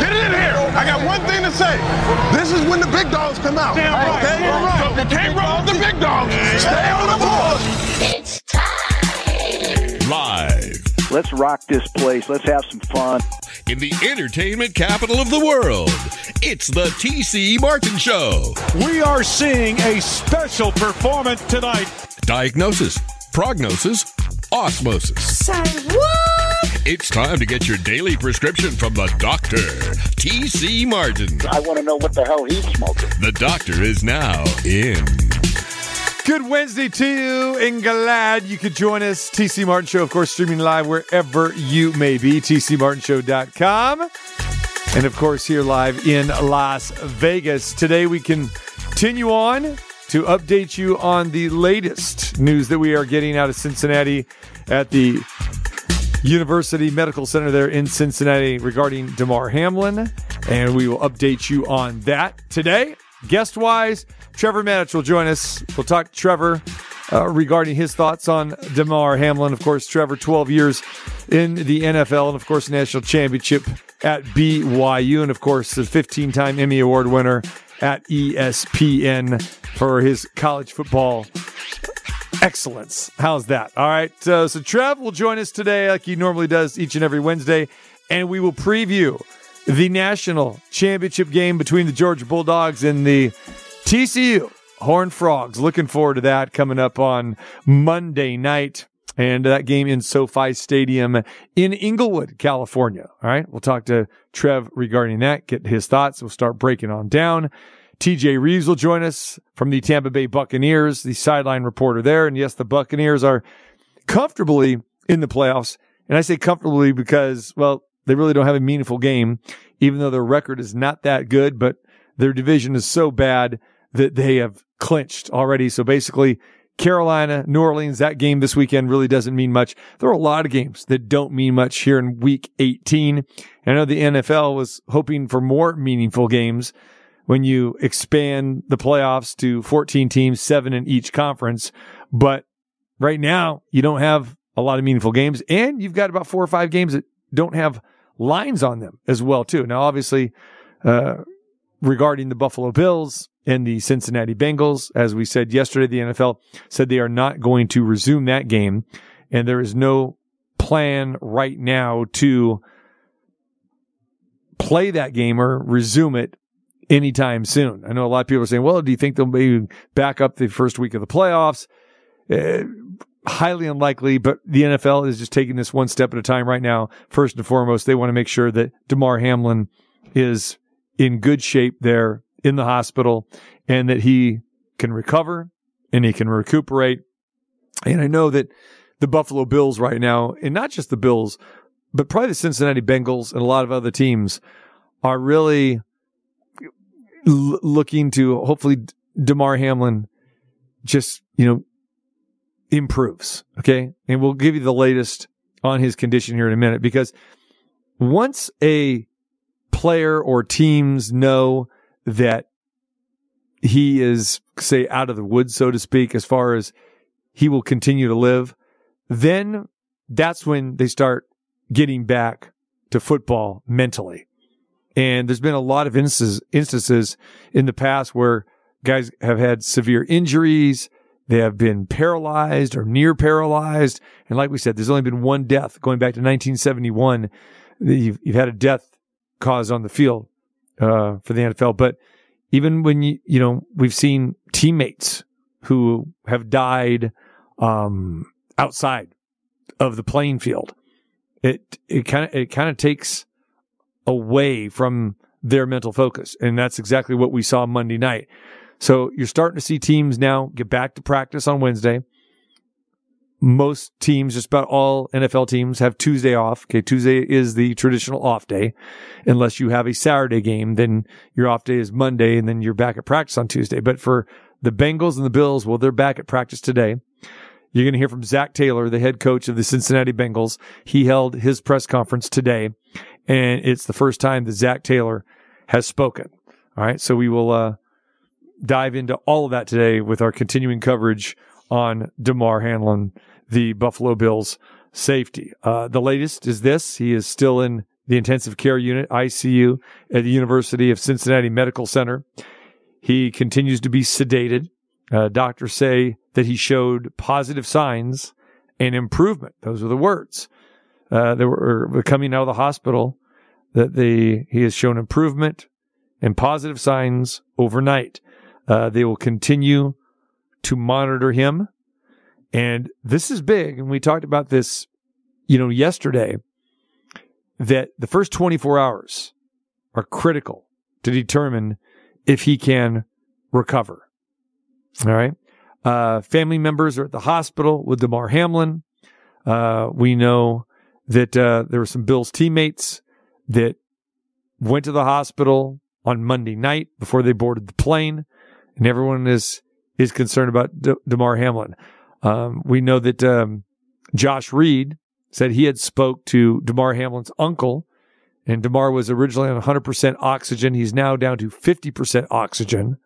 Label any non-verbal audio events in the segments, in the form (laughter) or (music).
Get it in here. I got one thing to say. This is when the big dogs come out. Damn right. Okay? Damn right. So can't roll with the big dogs. Stay on the board. It's time. Live Let's rock this place. Let's have some fun. in the entertainment capital of the world, it's the TC Martin Show. We are seeing a special performance tonight. Diagnosis, prognosis, osmosis. Say what? It's time to get your daily prescription from the doctor, TC Martin. I want to know what the hell he's smoking. The doctor is now in. Good Wednesday to you, and glad you could join us. TC Martin Show, of course, streaming live wherever you may be. TCMartinShow.com. And of course, here live in Las Vegas. Today, we continue on to update you on the latest news that we are getting out of Cincinnati at the University Medical Center there in Cincinnati regarding Damar Hamlin. And we will update you on that today. Guest wise, Trevor Matich will join us. We'll talk Trevor uh, regarding his thoughts on Damar Hamlin. Of course, Trevor, 12 years in the NFL and, of course, national championship at BYU. And, of course, the 15 time Emmy Award winner at ESPN for his college football excellence. How's that? All right. Uh, so Trev will join us today, like he normally does each and every Wednesday, and we will preview the national championship game between the Georgia Bulldogs and the TCU Horned Frogs. Looking forward to that coming up on Monday night. And that game in SoFi Stadium in Inglewood, California. All right. We'll talk to Trev regarding that, get his thoughts. We'll start breaking on down. TJ Rives will join us from the Tampa Bay Buccaneers, the sideline reporter there. And yes, the Buccaneers are comfortably in the playoffs. And I say comfortably because, well, they really don't have a meaningful game, even though their record is not that good, but their division is so bad that they have clinched already. So basically, Carolina, New Orleans, that game this weekend really doesn't mean much. There are a lot of games that don't mean much here in week 18. I know the NFL was hoping for more meaningful games when you expand the playoffs to 14 teams, seven in each conference. But right now, you don't have a lot of meaningful games, and you've got about four or five games that don't have lines on them as well, too. Now, obviously, uh, regarding the Buffalo Bills and the Cincinnati Bengals, as we said yesterday, the NFL said they are not going to resume that game, and there is no plan right now to play that game or resume it anytime soon. I know a lot of people are saying, well, do you think they'll maybe back up the first week of the playoffs? Uh, highly unlikely, but the NFL is just taking this one step at a time right now. First and foremost, they want to make sure that Damar Hamlin is in good shape there in the hospital and that he can recover and he can recuperate. And I know that the Buffalo Bills right now, and not just the Bills, but probably the Cincinnati Bengals and a lot of other teams are really l- looking to hopefully Damar Hamlin just, you know, improves. Okay. And we'll give you the latest on his condition here in a minute because once a player or teams know that he is, say, out of the woods, so to speak, as far as he will continue to live, then that's when they start getting back to football mentally. And there's been a lot of instances, instances in the past where guys have had severe injuries. They have been paralyzed or near paralyzed. And like we said, there's only been one death going back to 1971. You've, you've had a death caused on the field uh, for the NFL. But even when you, you know, we've seen teammates who have died um, outside of the playing field. It it kind of it kind of takes away from their mental focus, and that's exactly what we saw Monday night. So you're starting to see teams now get back to practice on Wednesday. Most teams, just about all NFL teams, have Tuesday off. Okay, Tuesday is the traditional off day, unless you have a Saturday game. Then your off day is Monday, and then you're back at practice on Tuesday. But for the Bengals and the Bills, well, they're back at practice today. You're going to hear from Zac Taylor, the head coach of the Cincinnati Bengals. He held his press conference today, and it's the first time that Zac Taylor has spoken. All right, so we will uh, dive into all of that today with our continuing coverage on Damar Hamlin, the Buffalo Bills safety. Uh, the latest is this: he is still in the intensive care unit, ICU, at the University of Cincinnati Medical Center. He continues to be sedated. Uh, doctors say that he showed positive signs and improvement. Those are the words. Uh, they were coming out of the hospital that the, he has shown improvement and positive signs overnight. Uh, they will continue to monitor him. And this is big. And we talked about this, you know, yesterday that the first 24 hours are critical to determine if he can recover. All right. Uh, family members are at the hospital with Damar Hamlin. Uh, we know that uh, there were some Bills teammates that went to the hospital on Monday night before they boarded the plane, and everyone is is concerned about D- Damar Hamlin. Um, we know that um, Josh Reed said he had spoke to Damar Hamlin's uncle, and Damar was originally on 100% oxygen. He's now down to 50% oxygen.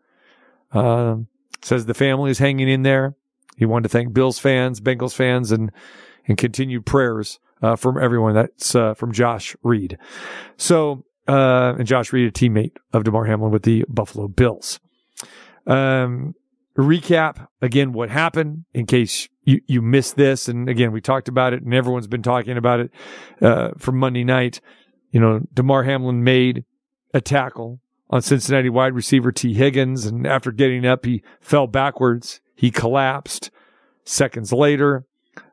Uh, says the family is hanging in there. He wanted to thank Bills fans, Bengals fans, and and continued prayers uh, from everyone. That's uh, from Josh Reed. So, uh, and Josh Reed, a teammate of Damar Hamlin with the Buffalo Bills. Um, recap again what happened in case you, you missed this. And again, we talked about it and everyone's been talking about it uh, from Monday night. You know, Damar Hamlin made a tackle on Cincinnati wide receiver Tee Higgins. And after getting up, he fell backwards. He collapsed. Seconds later,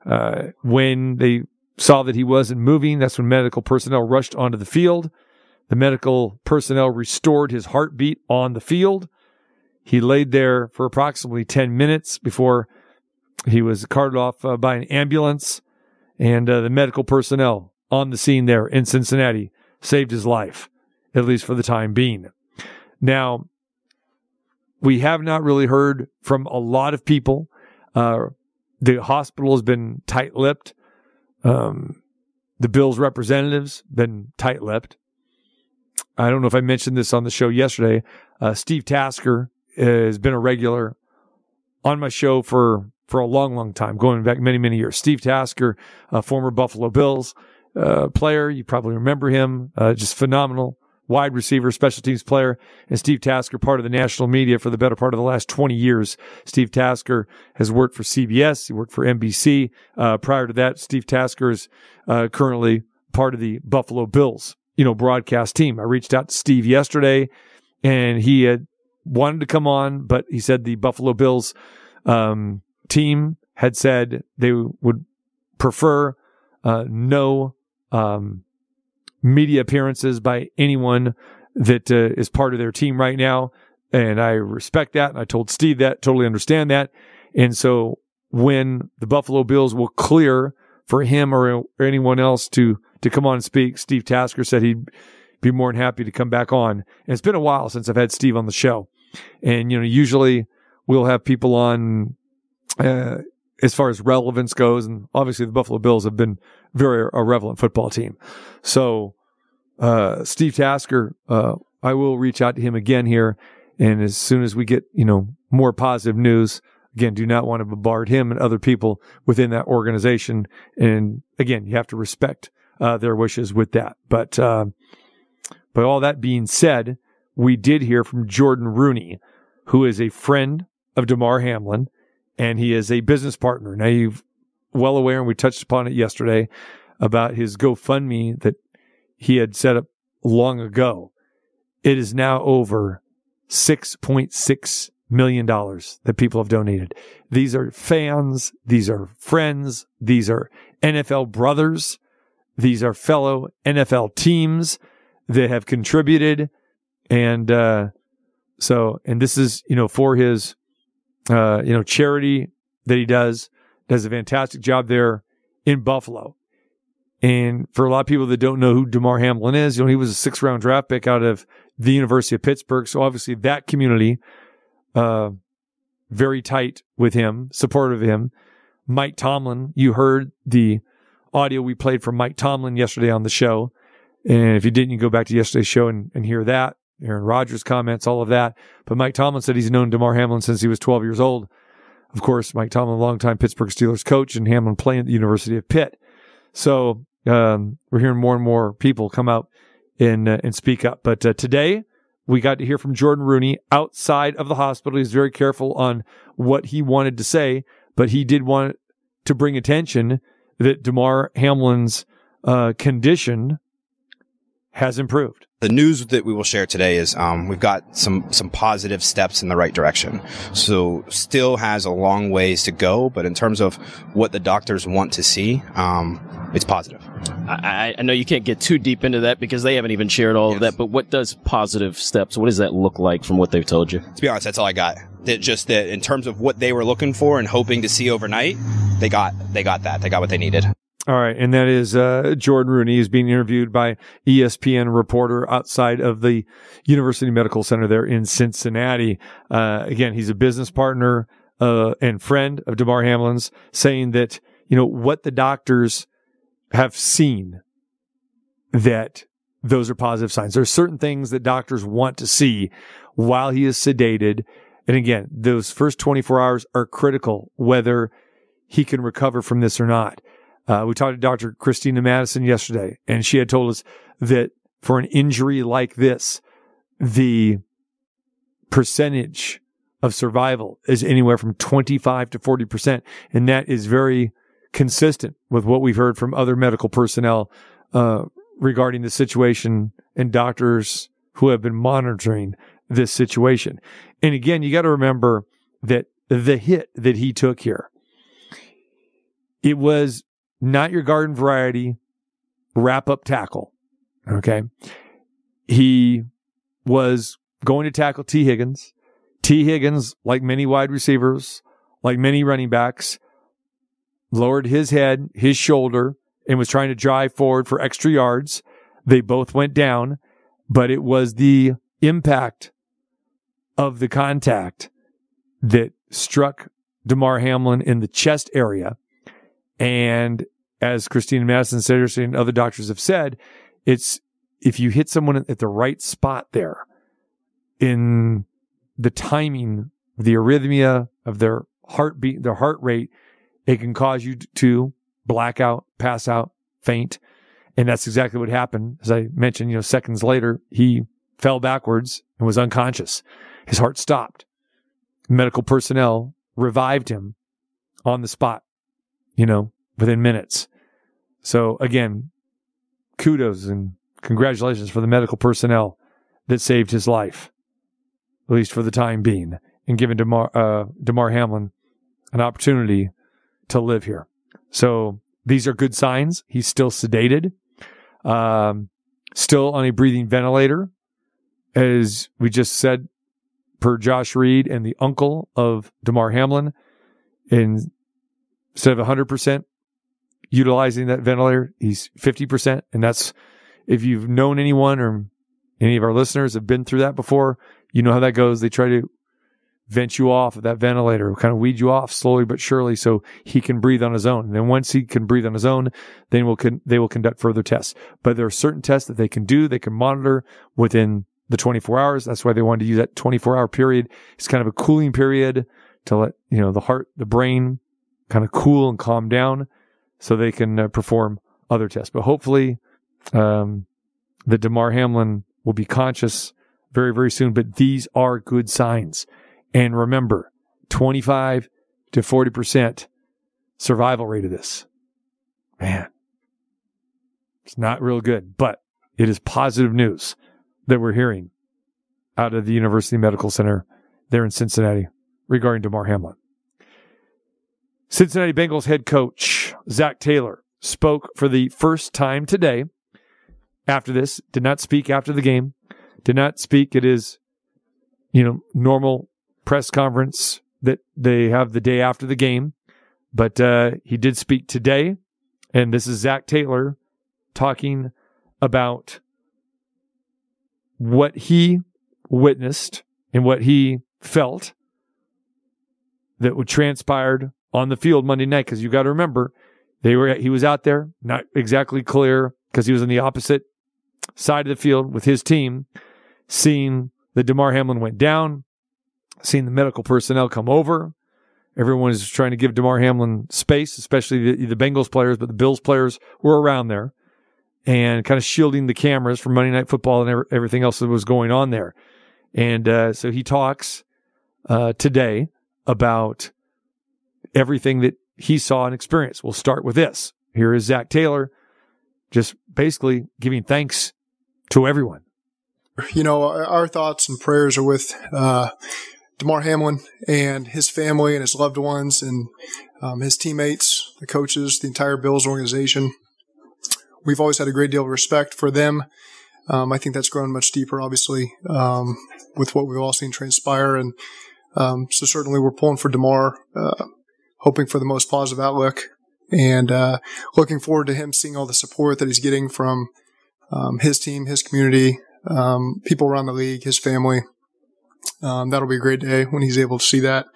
uh, when they saw that he wasn't moving, that's when medical personnel rushed onto the field. The medical personnel restored his heartbeat on the field. He laid there for approximately 10 minutes before he was carted off uh, by an ambulance, and uh, the medical personnel on the scene there in Cincinnati saved his life, at least for the time being. Now, we have not really heard from a lot of people. Uh, the hospital has been tight lipped. Um, the Bills representatives been tight lipped. I don't know if I mentioned this on the show yesterday. Uh, Steve Tasker has been a regular on my show for for a long, long time, going back many, many years. Steve Tasker, a former Buffalo Bills uh, player, you probably remember him, uh, just phenomenal wide receiver, special teams player, and Steve Tasker, part of the national media for the better part of the last 20 years. Steve Tasker has worked for CBS. He worked for NBC. Uh, prior to that, Steve Tasker is uh, currently part of the Buffalo Bills, you know, broadcast team. I reached out to Steve yesterday and he had wanted to come on, but he said the Buffalo Bills, um, team had said they would prefer uh, no um, media appearances by anyone that uh, is part of their team right now. And I respect that. And I told Steve that, totally understand that. And so when the Buffalo Bills will clear for him or, anyone else to, to come on and speak, Steve Tasker said he'd be more than happy to come back on. And it's been a while since I've had Steve on the show. And, you know, usually we'll have people on uh, as far as relevance goes. And obviously the Buffalo Bills have been very a relevant football team. So, uh, Steve Tasker, uh, I will reach out to him again here. And as soon as we get, you know, more positive news, again, do not want to bombard him and other people within that organization. And again, you have to respect, uh, their wishes with that. But, uh, but all that being said, we did hear from Jordon Rooney, who is a friend of Damar Hamlin and he is a business partner. Now you're well aware, and we touched upon it yesterday about his GoFundMe that he had set up long ago. It is now over $6.6 million that people have donated. These are fans. These are friends. These are NFL brothers. These are fellow NFL teams that have contributed. And, uh, so, and this is, you know, for his uh, you know, charity that he does, does a fantastic job there in Buffalo. And for a lot of people that don't know who Damar Hamlin is, you know, he was a six round draft pick out of the University of Pittsburgh. So obviously that community, uh, very tight with him, supportive of him. Mike Tomlin, you heard the audio we played from Mike Tomlin yesterday on the show. And if you didn't, you go back to yesterday's show and, and hear that. Aaron Rodgers comments, all of that. But Mike Tomlin said he's known Damar Hamlin since he was 12 years old. Of course, Mike Tomlin, longtime Pittsburgh Steelers coach, and Hamlin playing at the University of Pitt. So um, we're hearing more and more people come out and uh, and speak up. But uh, today we got to hear from Jordon Rooney outside of the hospital. He's very careful on what he wanted to say, but he did want to bring attention that Damar Hamlin's uh, condition has improved. The news that we will share today is um, we've got some some positive steps in the right direction. So still has a long ways to go, but in terms of what the doctors want to see, um, it's positive. I, I know you can't get too deep into that because they haven't even shared all of that. But what does positive steps? What does that look like from what they've told you? To be honest, that's all I got. That just that in terms of what they were looking for and hoping to see overnight, they got they got that. They got what they needed. All right, and that is uh, Jordon Rooney. is being interviewed by ESPN reporter outside of the University Medical Center there in Cincinnati. Uh, again, he's a business partner uh, and friend of Damar Hamlin's, saying that you know what the doctors have seen that those are positive signs. There are certain things that doctors want to see while he is sedated. And again, those first 24 hours are critical, whether he can recover from this or not. Uh, we talked to Dr. Christina Madison yesterday, and she had told us that for an injury like this, the percentage of survival is anywhere from 25 to 40%. And that is very consistent with what we've heard from other medical personnel uh, regarding the situation and doctors who have been monitoring this situation. And again, you got to remember that the hit that he took here, it was not your garden variety wrap up tackle. Okay. He was going to tackle Tee Higgins. Tee Higgins, like many wide receivers, like many running backs, lowered his head, his shoulder, and was trying to drive forward for extra yards. They both went down, but it was the impact of the contact that struck Damar Hamlin in the chest area. And as Christina Madison said, and other doctors have said, it's if you hit someone at the right spot there in the timing, the arrhythmia of their heartbeat, their heart rate, it can cause you to black out, pass out, faint. And that's exactly what happened. As I mentioned, you know, seconds later, he fell backwards and was unconscious. His heart stopped. Medical personnel revived him on the spot, you know, within minutes. So again, kudos and congratulations for the medical personnel that saved his life, at least for the time being, and given Damar, uh, Damar Hamlin an opportunity to live here. So these are good signs. He's still sedated, um, still on a breathing ventilator, as we just said, per Josh Reed and the uncle of Damar Hamlin. And instead of 100% utilizing that ventilator, he's 50%. And that's, if you've known anyone or any of our listeners have been through that before, you know how that goes. They try to vent you off of that ventilator, kind of weed you off slowly but surely so he can breathe on his own. And then once he can breathe on his own, then we'll con- they will conduct further tests. But there are certain tests that they can do, they can monitor within the 24 hours. That's why they wanted to use that 24 hour period. It's kind of a cooling period to let, you know, the heart, the brain kind of cool and calm down so they can uh, perform other tests. But hopefully, um, the Damar Hamlin will be conscious very, very soon. But these are good signs. And remember, 25 to 40% survival rate of this. Man, it's not real good, but it is positive news that we're hearing out of the University Medical Center there in Cincinnati regarding Damar Hamlin. Cincinnati Bengals head coach Zac Taylor spoke for the first time today after this, did not speak after the game, did not speak at his, you know, normal press conference that they have the day after the game, but uh, he did speak today. And this is Zac Taylor talking about what he witnessed and what he felt that would transpired on the field Monday night. Because you got to remember, they were he was out there, not exactly clear because he was on the opposite side of the field with his team, seeing that Damar Hamlin went down, seeing the medical personnel come over. Everyone was trying to give Damar Hamlin space, especially the, the Bengals players, but the Bills players were around there. and kind of shielding the cameras from Monday Night Football and everything else that was going on there. And uh, so he talks uh, today about everything that he saw and experienced. We'll start with this. Here is Zac Taylor, just basically giving thanks to everyone. You know, our thoughts and prayers are with uh, Damar Hamlin and his family and his loved ones and um, his teammates, the coaches, the entire Bills organization. We've always had a great deal of respect for them. Um, I think that's grown much deeper, obviously, um, with what we've all seen transpire. And um, so certainly we're pulling for Damar, uh, hoping for the most positive outlook and uh, looking forward to him seeing all the support that he's getting from um, his team, his community, um, people around the league, his family. Um, that'll be a great day when he's able to see that.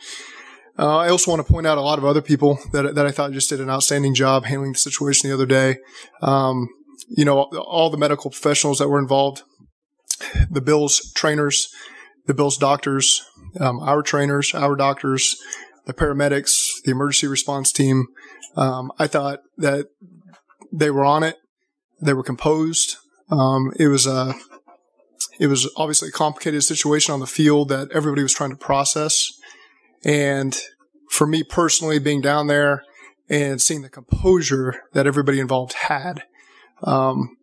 Uh, I also want to point out a lot of other people that that I thought just did an outstanding job handling the situation the other day. Um, you know, all the medical professionals that were involved, the Bills trainers, the Bills doctors, um, our trainers, our doctors, the paramedics, the emergency response team. Um, I thought that they were on it. They were composed. Um, it was a, it was obviously a complicated situation on the field that everybody was trying to process. And for me personally, being down there and seeing the composure that everybody involved had, um,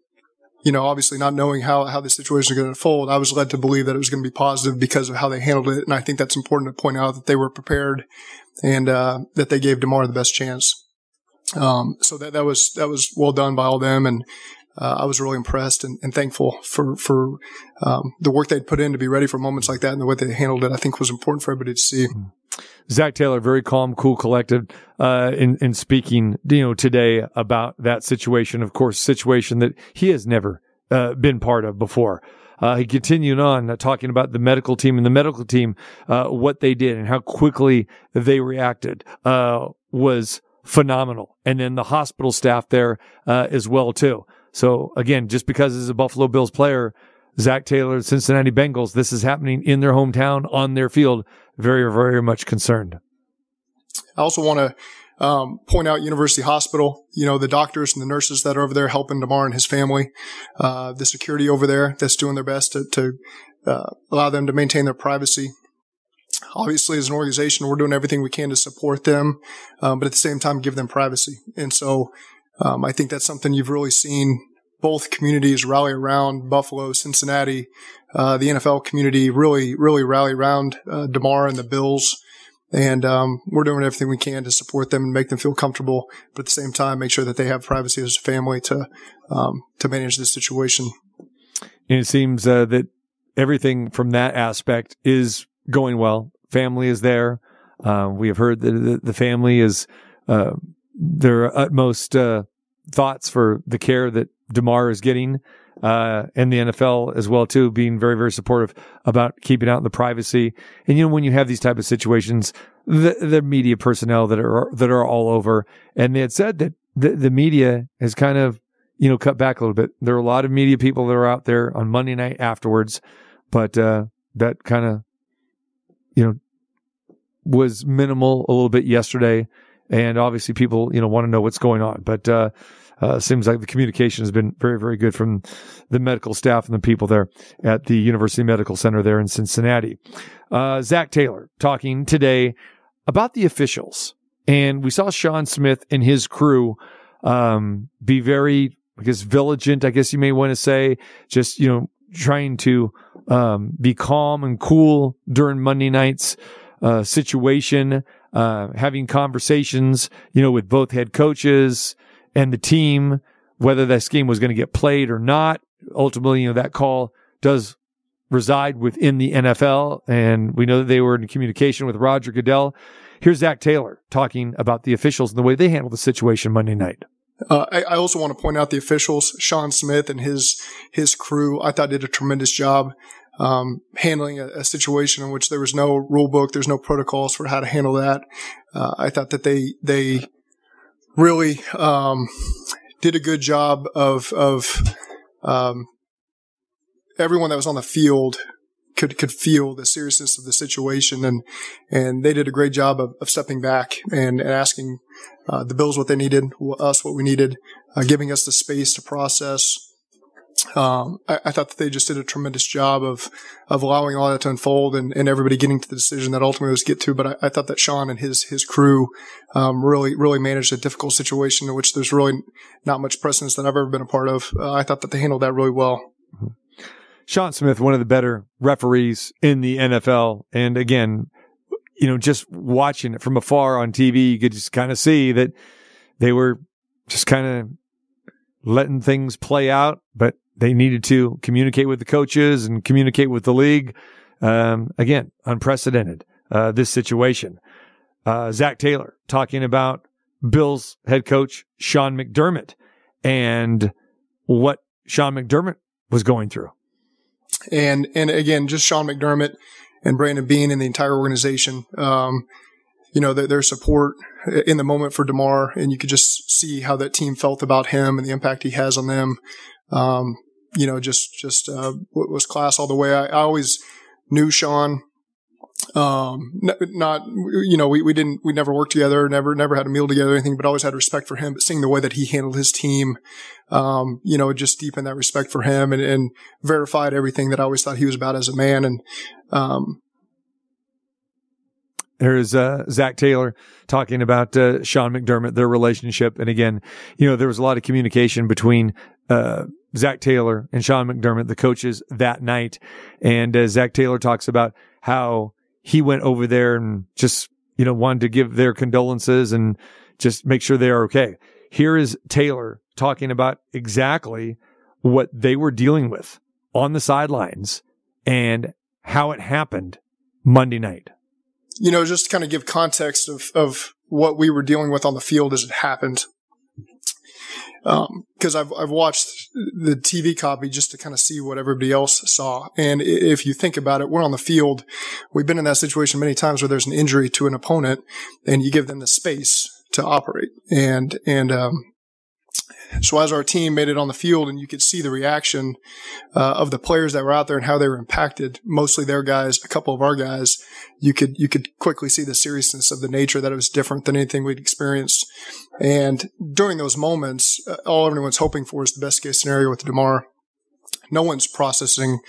you know, obviously not knowing how, how the situation is going to unfold, I was led to believe that it was going to be positive because of how they handled it. And I think that's important to point out that they were prepared and, uh, that they gave Damar the best chance. Um, so that, that was, that was well done by all them. And, uh, I was really impressed and, and thankful for, for, um, the work they'd put in to be ready for moments like that and the way they handled it. I think was important for everybody to see. Zac Taylor, very calm, cool, collected, uh, in, in speaking, you know, today about that situation. Of course, situation that he has never, uh, been part of before. Uh, he continued on uh, talking about the medical team and the medical team, uh, what they did and how quickly they reacted, uh, was phenomenal. And then the hospital staff there, uh, as well, too. So again, just because he's a Buffalo Bills player, Zac Taylor, Cincinnati Bengals, this is happening in their hometown on their field. Very, very much concerned. I also want to um, point out University Hospital. You know the doctors and the nurses that are over there helping Damar and his family, uh, the security over there that's doing their best to, to uh, allow them to maintain their privacy. Obviously, as an organization, we're doing everything we can to support them, um, but at the same time, give them privacy. And so, um, I think that's something you've really seen both communities rally around Buffalo, Cincinnati, uh, the NFL community really, really rally around uh, Damar and the Bills. And um, we're doing everything we can to support them and make them feel comfortable, but at the same time, make sure that they have privacy as a family to um, to manage this situation. And it seems uh, that everything from that aspect is going well. Family is there. Uh, we have heard that the, the family is uh, their utmost uh, thoughts for the care that Damar is getting, uh, and the NFL as well too, being very, very supportive about keeping out the privacy. And you know, when you have these type of situations, the, the media personnel that are, that are all over, and they had said that the, the media has kind of, you know, cut back a little bit. There are a lot of media people that are out there on Monday night afterwards, but, uh, that kind of, you know, was minimal a little bit yesterday. And obviously people, you know, want to know what's going on, but, uh, uh, seems like the communication has been very, very good from the medical staff and the people there at the University Medical Center there in Cincinnati. Uh, Zac Taylor talking today about the officials. And we saw Shawn Smith and his crew, um, be very, I guess, vigilant, I guess you may want to say, just, you know, trying to, um, be calm and cool during Monday night's, uh, situation, uh, having conversations, you know, with both head coaches, and the team, whether this game was going to get played or not. Ultimately, you know, that call does reside within the NFL. And we know that they were in communication with Roger Goodell. Here's Zac Taylor talking about the officials and the way they handled the situation Monday night. Uh, I, I, also want to point out the officials, Shawn Smith and his his crew. I thought did a tremendous job um, handling a, a, situation in which there was no rule book, there's no protocols for how to handle that. Uh, I thought that they they really um, did a good job of of um, everyone that was on the field could could feel the seriousness of the situation, and and they did a great job of, of stepping back and, and asking uh, the Bills what they needed, us what we needed, uh, giving us the space to process. Um, I, I, thought that they just did a tremendous job of of allowing all that to unfold and, and everybody getting to the decision that ultimately was get to. But I, I thought that Shawn and his his crew um, really really managed a difficult situation in which there's really not much precedence that I've ever been a part of. Uh, I thought that they handled that really well. Shawn Smith, one of the better referees in the NFL, and again, you know, just watching it from afar on TV, you could just kind of see that they were just kind of letting things play out, but they needed to communicate with the coaches and communicate with the league. Um, again, unprecedented, uh, this situation. Uh, Zac Taylor talking about Bills head coach Sean McDermott and what Sean McDermott was going through. And, and again, just Sean McDermott and Brandon Beane and the entire organization. Um, you know, their, their, support in the moment for Damar, and you could just see how that team felt about him and the impact he has on them. Um, you know, just just uh, was class all the way. I, I always knew Sean. Um, not you know, we, we didn't we never worked together, never never had a meal together, or anything, but always had respect for him. But seeing the way that he handled his team, um, you know, just deepened that respect for him and, and verified everything that I always thought he was about as a man. And um, there's uh, Zac Taylor talking about uh, Sean McDermott, their relationship. And again, you know, there was a lot of communication between uh, Zac Taylor and Sean McDermott, the coaches that night. And uh, Zac Taylor talks about how he went over there and just, you know, wanted to give their condolences and just make sure they are okay. Here is Taylor talking about exactly what they were dealing with on the sidelines and how it happened Monday night you know, just to kind of give context of, of what we were dealing with on the field as it happened. Because um, I've, I've watched the TV copy just to kind of see what everybody else saw. And if you think about it, we're on the field. We've been in that situation many times where there's an injury to an opponent and you give them the space to operate. And, and, um, so as our team made it on the field and you could see the reaction uh, of the players that were out there and how they were impacted, mostly their guys, a couple of our guys, you could you could quickly see the seriousness of the nature that it was different than anything we'd experienced. And during those moments, uh, all everyone's hoping for is the best case scenario with Damar. No one's processing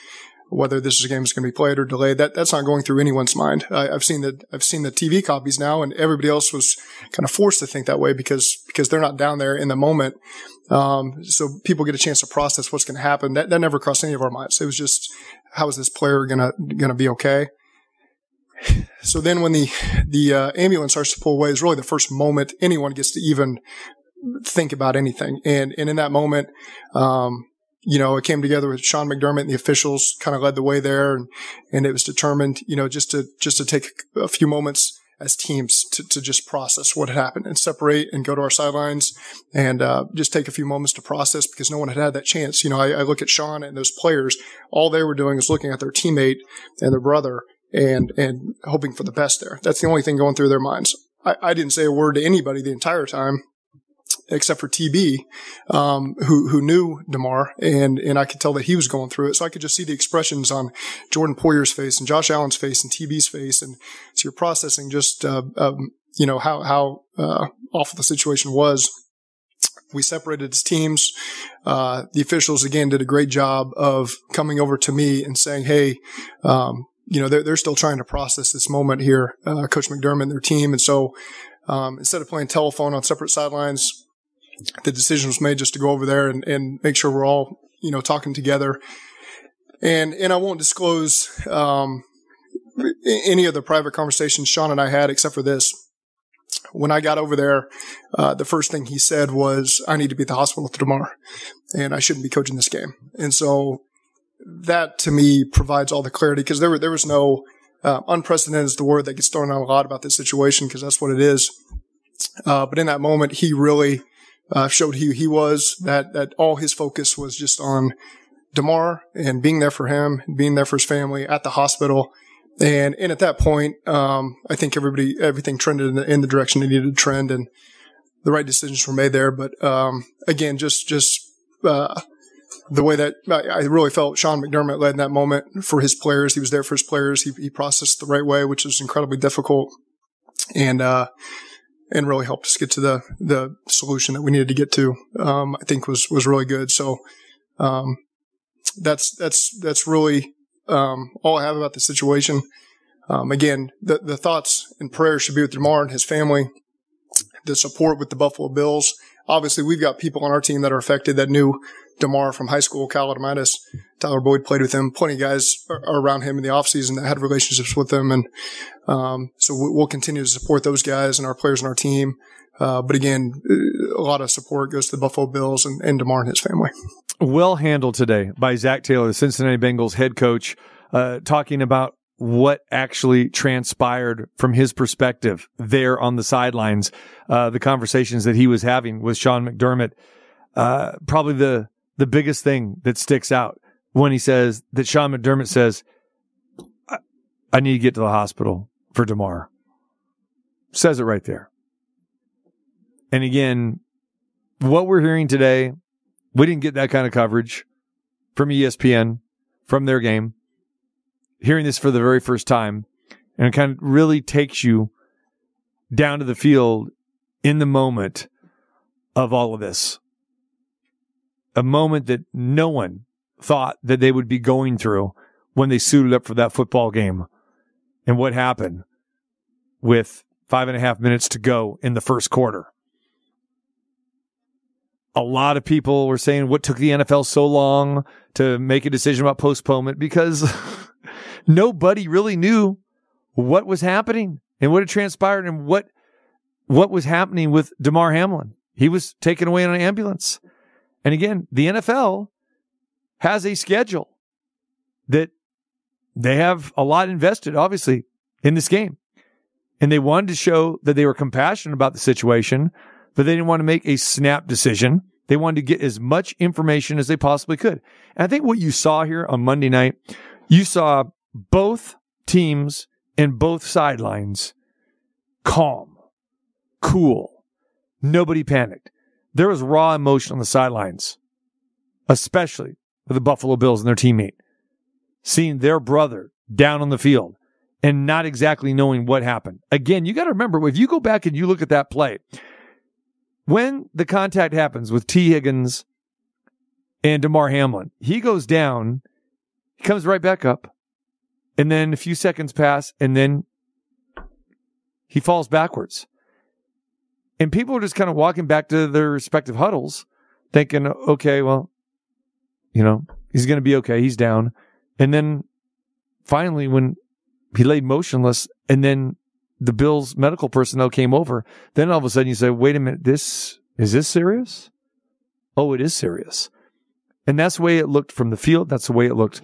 whether this game is going to be played or delayed. That that's not going through anyone's mind. I, have seen the I've seen the TV copies now, and everybody else was kind of forced to think that way because because they're not down there in the moment. Um, so people get a chance to process what's going to happen. That that never crossed any of our minds. It was just how is this player gonna gonna be okay? So then when the the uh, ambulance starts to pull away is really the first moment anyone gets to even think about anything. And and in that moment, um, you know, it came together with Sean McDermott and the officials kind of led the way there. And, and it was determined, you know, just to, just to take a few moments as teams to, to just process what had happened and separate and go to our sidelines and, uh, just take a few moments to process because no one had had that chance. You know, I, I look at Sean and those players, all they were doing is looking at their teammate and their brother and, and hoping for the best there. That's the only thing going through their minds. I, I didn't say a word to anybody the entire time except for TB, um, who who knew Damar, and and I could tell that he was going through it. So I could just see the expressions on Jordan Poyer's face and Josh Allen's face and TB's face, and so you're processing just uh, um, you know how how uh, awful the situation was. We separated as teams. Uh, the officials again did a great job of coming over to me and saying, "Hey." Um, you know, they're, they're still trying to process this moment here, uh, Coach McDermott and their team. And so, um, instead of playing telephone on separate sidelines, the decision was made just to go over there and, and make sure we're all, you know, talking together. And, and I won't disclose, um, any of the private conversations Sean and I had except for this. When I got over there, uh, the first thing he said was, I need to be at the hospital tomorrow and I shouldn't be coaching this game. And so that to me provides all the clarity because there, there was no, uh, unprecedented is the word that gets thrown around a lot about this situation because that's what it is. Uh, but in that moment, he really uh, showed who he was, that, that all his focus was just on Damar and being there for him, being there for his family at the hospital. And, and at that point, um, I think everybody, everything trended in the, in the direction it needed to trend and the right decisions were made there. But, um, again, just, just, uh, the way that I, really felt Sean McDermott led in that moment for his players. He was there for his players. He, he processed the right way, which was incredibly difficult, and uh, and really helped us get to the the solution that we needed to get to. Um, I think was was really good. So um, that's that's that's really um, all I have about the situation. Um, again, the the thoughts and prayers should be with Damar and his family. The support with the Buffalo Bills. Obviously, we've got people on our team that are affected that knew Damar from high school, Cal Adomitis. Tyler Boyd played with him. Plenty of guys around him in the offseason that had relationships with him. And um, so we'll continue to support those guys and our players and our team. Uh, but again, a lot of support goes to the Buffalo Bills and, and Damar and his family. Well handled today by Zac Taylor, the Cincinnati Bengals head coach, uh, talking about what actually transpired from his perspective there on the sidelines, uh, the conversations that he was having with Sean McDermott. Uh, probably the the biggest thing that sticks out when he says that Sean McDermott says, I, I need to get to the hospital for Damar. Says it right there. And again, what we're hearing today, we didn't get that kind of coverage from ESPN, from their game. Hearing this for the very first time, and it kind of really takes you down to the field in the moment of all of this. A moment that no one thought that they would be going through when they suited up for that football game. And what happened with five and a half minutes to go in the first quarter. A lot of people were saying, what took the NFL so long to make a decision about postponement? Because (laughs) nobody really knew what was happening and what had transpired and what, what was happening with Damar Hamlin. He was taken away in an ambulance. And again, the NFL has a schedule that they have a lot invested, obviously, in this game. And they wanted to show that they were compassionate about the situation, but they didn't want to make a snap decision. They wanted to get as much information as they possibly could. And I think what you saw here on Monday night, you saw both teams and both sidelines calm, cool. Nobody panicked. There was raw emotion on the sidelines, especially with the Buffalo Bills and their teammate, seeing their brother down on the field and not exactly knowing what happened. Again, you got to remember if you go back and you look at that play, when the contact happens with Tee Higgins and Damar Hamlin, he goes down, he comes right back up, and then a few seconds pass, and then he falls backwards. And people are just kind of walking back to their respective huddles, thinking, okay, well, you know, he's going to be okay. He's down. And then finally, when he laid motionless and then the Bills medical personnel came over, then all of a sudden you say, wait a minute, this, is this serious? Oh, it is serious. And that's the way it looked from the field. That's the way it looked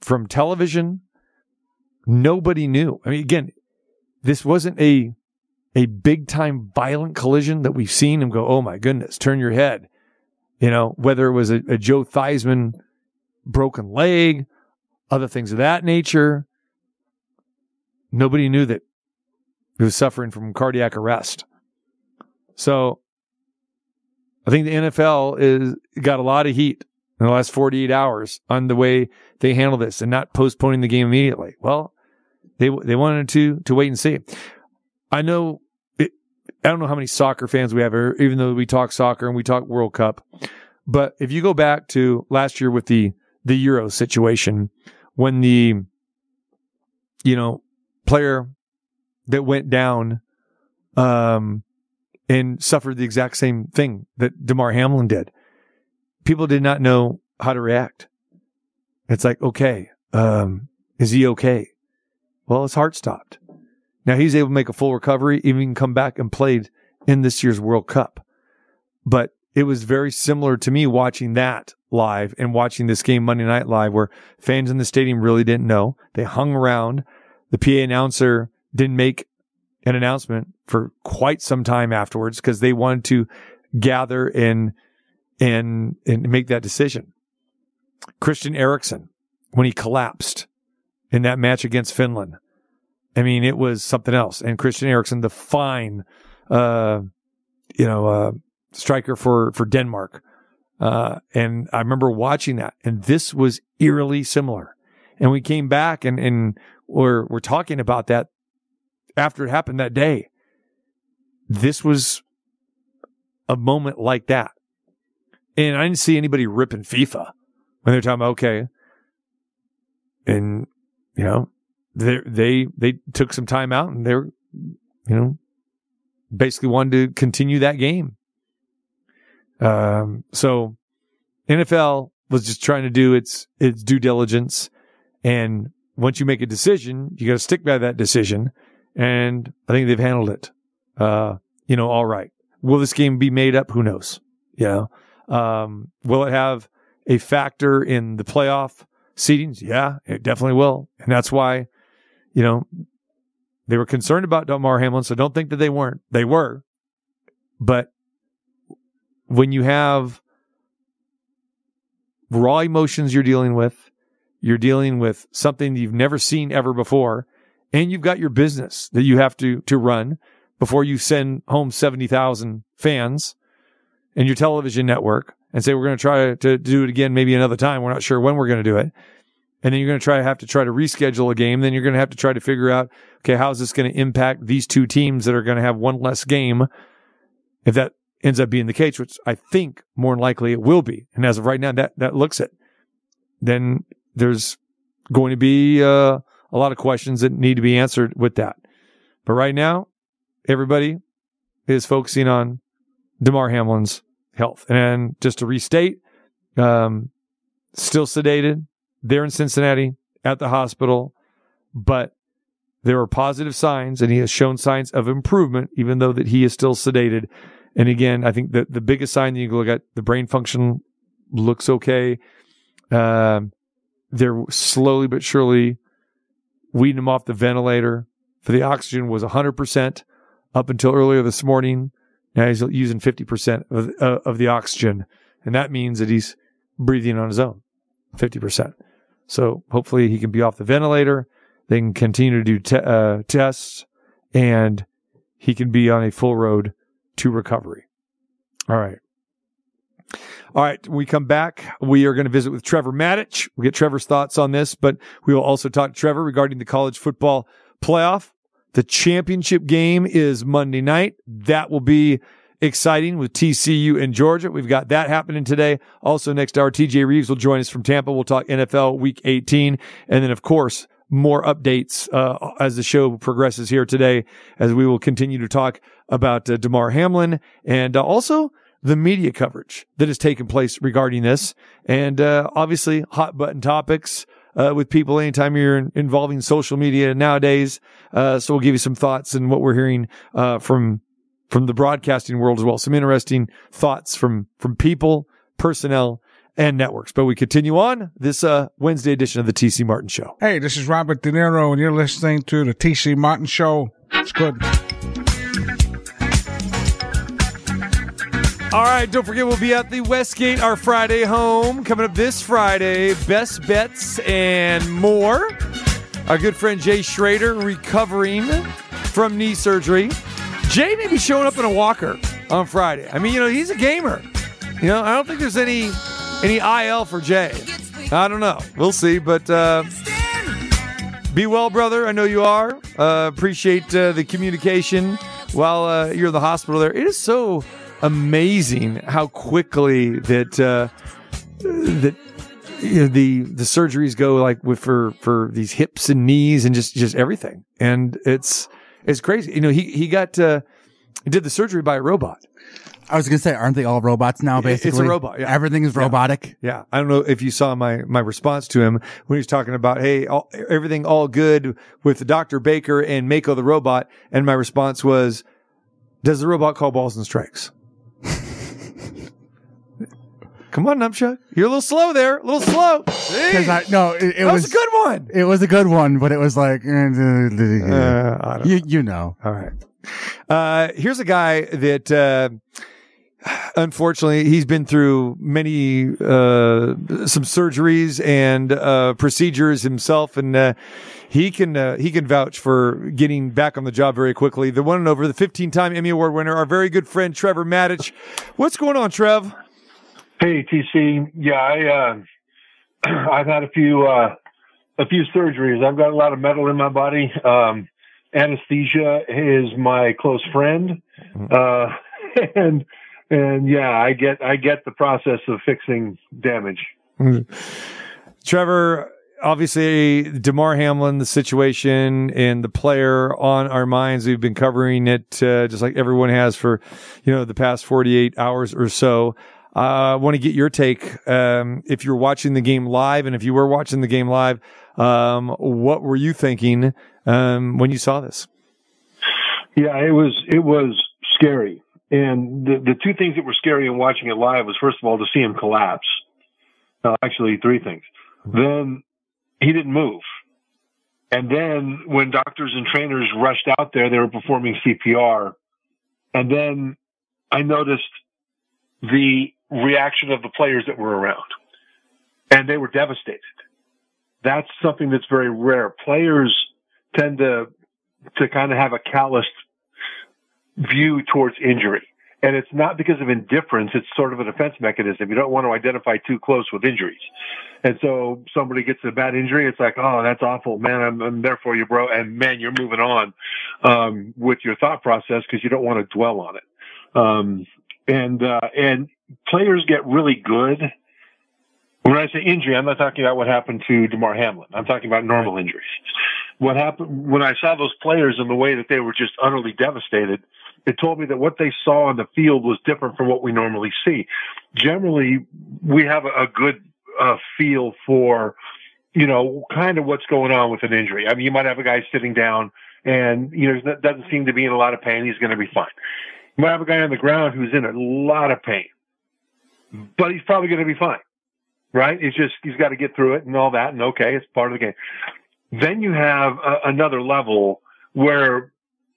from television. Nobody knew. I mean, again, this wasn't a, a big time violent collision that we've seen and go, oh my goodness, turn your head. You know, whether it was a, a Joe Theismann broken leg, other things of that nature. Nobody knew that he was suffering from cardiac arrest. So I think the NFL is got a lot of heat in the last 48 hours on the way they handle this and not postponing the game immediately. Well, they they wanted to to wait and see. I know I don't know how many soccer fans we have even though we talk soccer and we talk World Cup. But if you go back to last year with the the Euro situation, when the you know player that went down um and suffered the exact same thing that Damar Hamlin did, people did not know how to react. It's like, okay, um, is he okay? Well, his heart stopped. Now he's able to make a full recovery, even come back and played in this year's World Cup. But it was very similar to me watching that live and watching this game Monday Night Live, where fans in the stadium really didn't know. They hung around. The PA announcer didn't make an announcement for quite some time afterwards because they wanted to gather and and and make that decision. Christian Eriksen, when he collapsed in that match against Finland, I mean, it was something else. And Christian Eriksen, the fine, uh, you know, uh, striker for, for Denmark, Uh, and I remember watching that and this was eerily similar. And we came back and, and we're, we're talking about that after it happened that day. This was a moment like that. And I didn't see anybody ripping FIFA when they're talking about, okay. And, you know, they, they, they took some time out and they're, you know, basically wanted to continue that game. Um, so NFL was just trying to do its, its due diligence. And once you make a decision, you got to stick by that decision. And I think they've handled it, uh, you know, all right. Will this game be made up? Who knows? You know, um, will it have a factor in the playoff seedings? Yeah, it definitely will. And that's why, you know, they were concerned about Damar Hamlin. So don't think that they weren't. They were. But when you have raw emotions you're dealing with, you're dealing with something you've never seen ever before, and you've got your business that you have to, to run before you send home 70,000 fans and your television network and say, we're going to try to do it again, maybe another time. We're not sure when we're going to do it. And then you're going to try have to try to reschedule a game. Then you're going to have to try to figure out, okay, how is this going to impact these two teams that are going to have one less game? If that ends up being the case, which I think more than likely it will be. And as of right now, that, that looks it. Then there's going to be, uh, a lot of questions that need to be answered with that. But right now, everybody is focusing on Damar Hamlin's health. And just to restate, um, still sedated there in Cincinnati at the hospital, but there are positive signs and he has shown signs of improvement, even though that he is still sedated. And again, I think that the biggest sign that you can look at, the brain function looks okay. Um, they're slowly but surely weeding him off the ventilator. For the oxygen was 100% up until earlier this morning. Now he's using 50% of, uh, of the oxygen. And that means that he's breathing on his own, 50%. So hopefully he can be off the ventilator. They can continue to do te- uh, tests and he can be on a full road to recovery. All right. All right. When we come back, we are going to visit with Trevor Matich. We'll get Trevor's thoughts on this, but we will also talk to Trevor regarding the college football playoff. The championship game is Monday night. That will be exciting with TCU and Georgia. We've got that happening today. Also next hour, TJ Rives will join us from Tampa. We'll talk NFL week 18. And then of course, more updates, uh, as the show progresses here today, as we will continue to talk about uh, Damar Hamlin and uh, also the media coverage that has taken place regarding this. And, uh, obviously hot button topics. Uh, with people anytime you're in, involving social media nowadays. Uh, so we'll give you some thoughts and what we're hearing, uh, from, from the broadcasting world as well. Some interesting thoughts from, from people, personnel, and networks. But we continue on this, uh, Wednesday edition of the TC Martin Show. Hey, this is Robert De Niro and you're listening to the TC Martin Show. It's good. All right, don't forget we'll be at the Westgate, our Friday home, coming up this Friday. Best bets and more. Our good friend Jay Schrader recovering from knee surgery. Jay may be showing up in a walker on Friday. I mean, you know, he's a gamer. You know, I don't think there's any any IL for Jay. I don't know. We'll see, but uh, be well, brother. I know you are. Uh, appreciate uh, the communication while uh, you're in the hospital there. It is so amazing how quickly that uh, that you know, the the surgeries go like with for for these hips and knees and just just everything, and it's it's crazy. You know, he he got uh, did the surgery by a robot. I was gonna say, aren't they all robots now? Basically, It's a robot. Yeah. Everything is Yeah. robotic. Yeah, I don't know if you saw my my response to him when he was talking about, hey, all, everything all good with Dr. Baker and Mako the robot, and my response was, does the robot call balls and strikes? Come on, Numpchuck, you're a little slow there, a little slow. Because I no, it, it that was, was, a good one. It was a good one, but it was like uh, Uh, I don't you you know. All right. Uh, here's a guy that, uh, unfortunately, he's been through many, uh, some surgeries and, uh, procedures himself. And, uh, he can, uh, he can vouch for getting back on the job very quickly. The one and over the 15 time Emmy Award winner, our very good friend, Trevor Matich. What's going on, Trev? Hey TC, yeah, I uh, (clears throat) I've had a few uh, a few surgeries. I've got a lot of metal in my body. Um, anesthesia is my close friend, uh, (laughs) and and yeah, I get I get the process of fixing damage. Trevor, obviously, Damar Hamlin, the situation and the player on our minds. We've been covering it uh, just like everyone has for, you know, the past 48 hours or so. I uh, want to get your take. Um, if you're watching the game live, and if you were watching the game live, um, what were you thinking um, when you saw this? Yeah, it was it was scary, and the the two things that were scary in watching it live was first of all to see him collapse. Uh, actually, three things. Then he didn't move, and then when doctors and trainers rushed out there, they were performing CPR, and then I noticed the reaction of the players that were around, and they were devastated. That's something that's very rare. Players tend to to kind of have a calloused view towards injury. And it's not because of indifference. It's sort of a defense mechanism. You don't want to identify too close with injuries. And so somebody gets a bad injury. It's like, oh, that's awful, man. I'm, I'm there for you, bro. And man, you're moving on, um, with your thought process because you don't want to dwell on it. Um, and, uh, and players get really good. When I say injury, I'm not talking about what happened to Damar Hamlin. I'm talking about normal injuries. What happened when I saw those players and the way that they were just utterly devastated, it told me that what they saw on the field was different from what we normally see. Generally, we have a, a good uh, feel for, you know, kind of what's going on with an injury. I mean, you might have a guy sitting down and, you know, doesn't seem to be in a lot of pain. He's going to be fine. You might have a guy on the ground who's in a lot of pain, but he's probably going to be fine. Right? It's just, he's got to get through it and all that. And okay, it's part of the game. Then you have a, another level where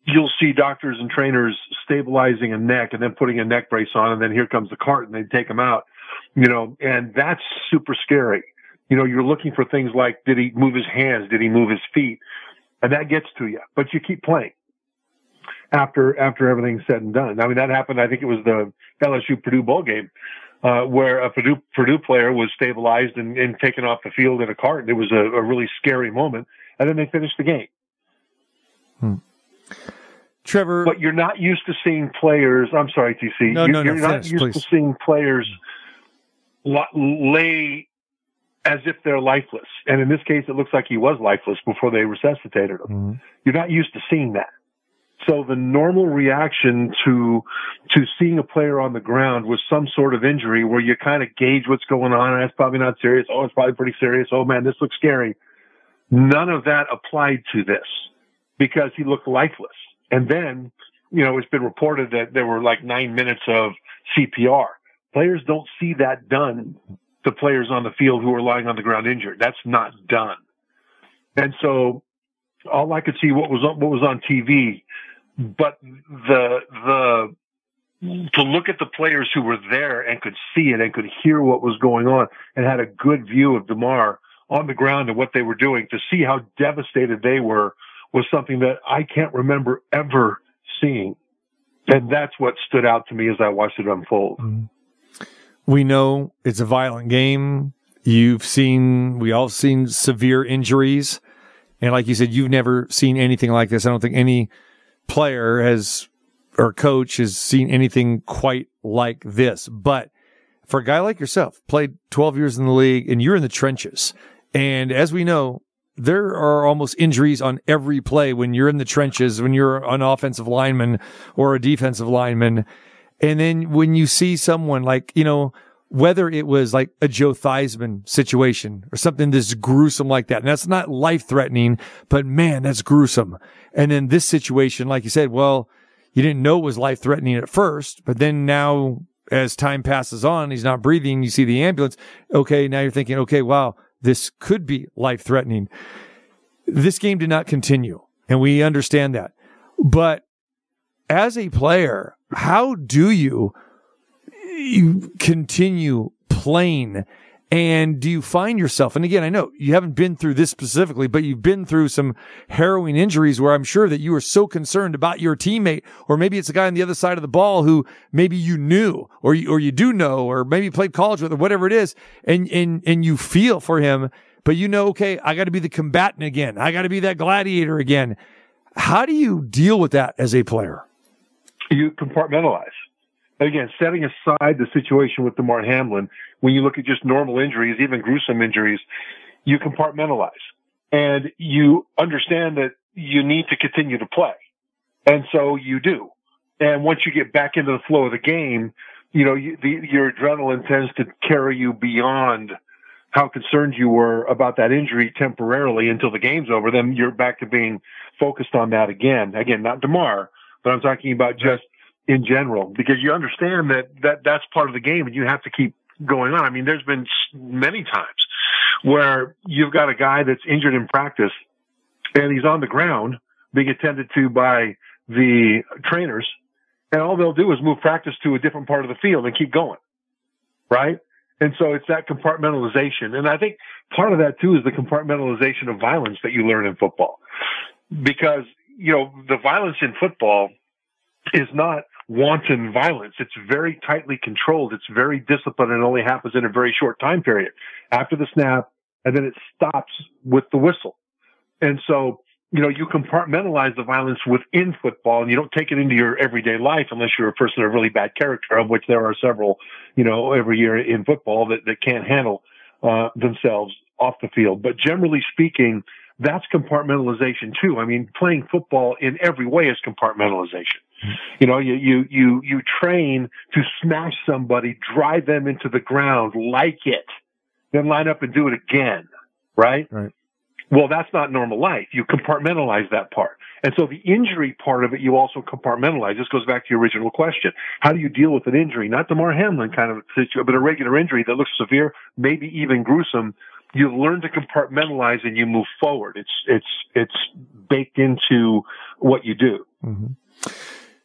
you'll see doctors and trainers stabilizing a neck and then putting a neck brace on and then here comes the cart and they take him out, you know, and that's super scary. You know, you're looking for things like, did he move his hands? Did he move his feet? And that gets to you, but you keep playing after, after everything's said and done. I mean, that happened. I think it was the LSU Purdue bowl game. Uh, where a Purdue, Purdue player was stabilized and, and taken off the field in a cart. It was a, a really scary moment. And then they finished the game. Hmm. Trevor, but you're not used to seeing players. I'm sorry, TC. No, you're, no, no. You're not finish, used please. to seeing players lay as if they're lifeless. And in this case, it looks like he was lifeless before they resuscitated him. Mm-hmm. You're not used to seeing that. So the normal reaction to to seeing a player on the ground with some sort of injury, where you kind of gauge what's going on, it's probably not serious. Oh, it's probably pretty serious. Oh man, this looks scary. None of that applied to this because he looked lifeless. And then, you know, it's been reported that there were like nine minutes of CPR. Players don't see that done to players on the field who are lying on the ground injured. That's not done. And so all I could see what was on, what was on TV, but the, the, to look at the players who were there and could see it and could hear what was going on and had a good view of Damar on the ground and what they were doing to see how devastated they were was something that I can't remember ever seeing. And that's what stood out to me as I watched it unfold. Mm-hmm. We know it's a violent game. You've seen, we all seen severe injuries. And like you said, you've never seen anything like this. I don't think any player has or coach has seen anything quite like this. But for a guy like yourself, played 12 years in the league and you're in the trenches. And as we know, there are almost injuries on every play when you're in the trenches, when you're an offensive lineman or a defensive lineman. And then when you see someone like, you know, whether it was like a Joe Theismann situation or something that's gruesome like that. And that's not life threatening, but man, that's gruesome. And then this situation, like you said, well, you didn't know it was life threatening at first, but then now as time passes on, he's not breathing. You see the ambulance. Okay. Now you're thinking, okay, wow, this could be life threatening. This game did not continue and we understand that. But as a player, how do you, you continue playing And do you find yourself, and again, I know you haven't been through this specifically, but you've been through some harrowing injuries where I'm sure that you were so concerned about your teammate, or maybe it's a guy on the other side of the ball who maybe you knew, or you, or you do know, or maybe played college with, or whatever it is, and, and, and you feel for him, but you know, okay, I got to be the combatant again. I got to be that gladiator again. How do you deal with that as a player? You compartmentalize. Again, setting aside the situation with Damar Hamlin, when you look at just normal injuries, even gruesome injuries, you compartmentalize and you understand that you need to continue to play. And so you do. And once you get back into the flow of the game, you know, you, the, your adrenaline tends to carry you beyond how concerned you were about that injury temporarily until the game's over. Then you're back to being focused on that again. Again, not Damar, but I'm talking about just in general because you understand that, that that's part of the game and you have to keep going on. I mean, there's been many times where you've got a guy that's injured in practice and he's on the ground being attended to by the trainers and all they'll do is move practice to a different part of the field and keep going. Right. And so it's that compartmentalization. And I think part of that too is the compartmentalization of violence that you learn in football because, you know, the violence in football is not wanton violence. It's very tightly controlled. It's very disciplined and only happens in a very short time period after the snap. And then it stops with the whistle. And so, you know, you compartmentalize the violence within football and you don't take it into your everyday life unless you're a person of really bad character, of which there are several, you know, every year in football that, that can't handle, uh, themselves off the field. But generally speaking, that's compartmentalization too. I mean, playing football in every way is compartmentalization. You know, you, you, you, you train to smash somebody, drive them into the ground, like it, then line up and do it again. Right? Right. Well, that's not normal life. You compartmentalize that part. And so the injury part of it, you also compartmentalize. This goes back to your original question. How do you deal with an injury? Not Damar Hamlin kind of situation, but a regular injury that looks severe, maybe even gruesome. You learn to compartmentalize and you move forward. It's, it's, it's baked into what you do. Mm-hmm.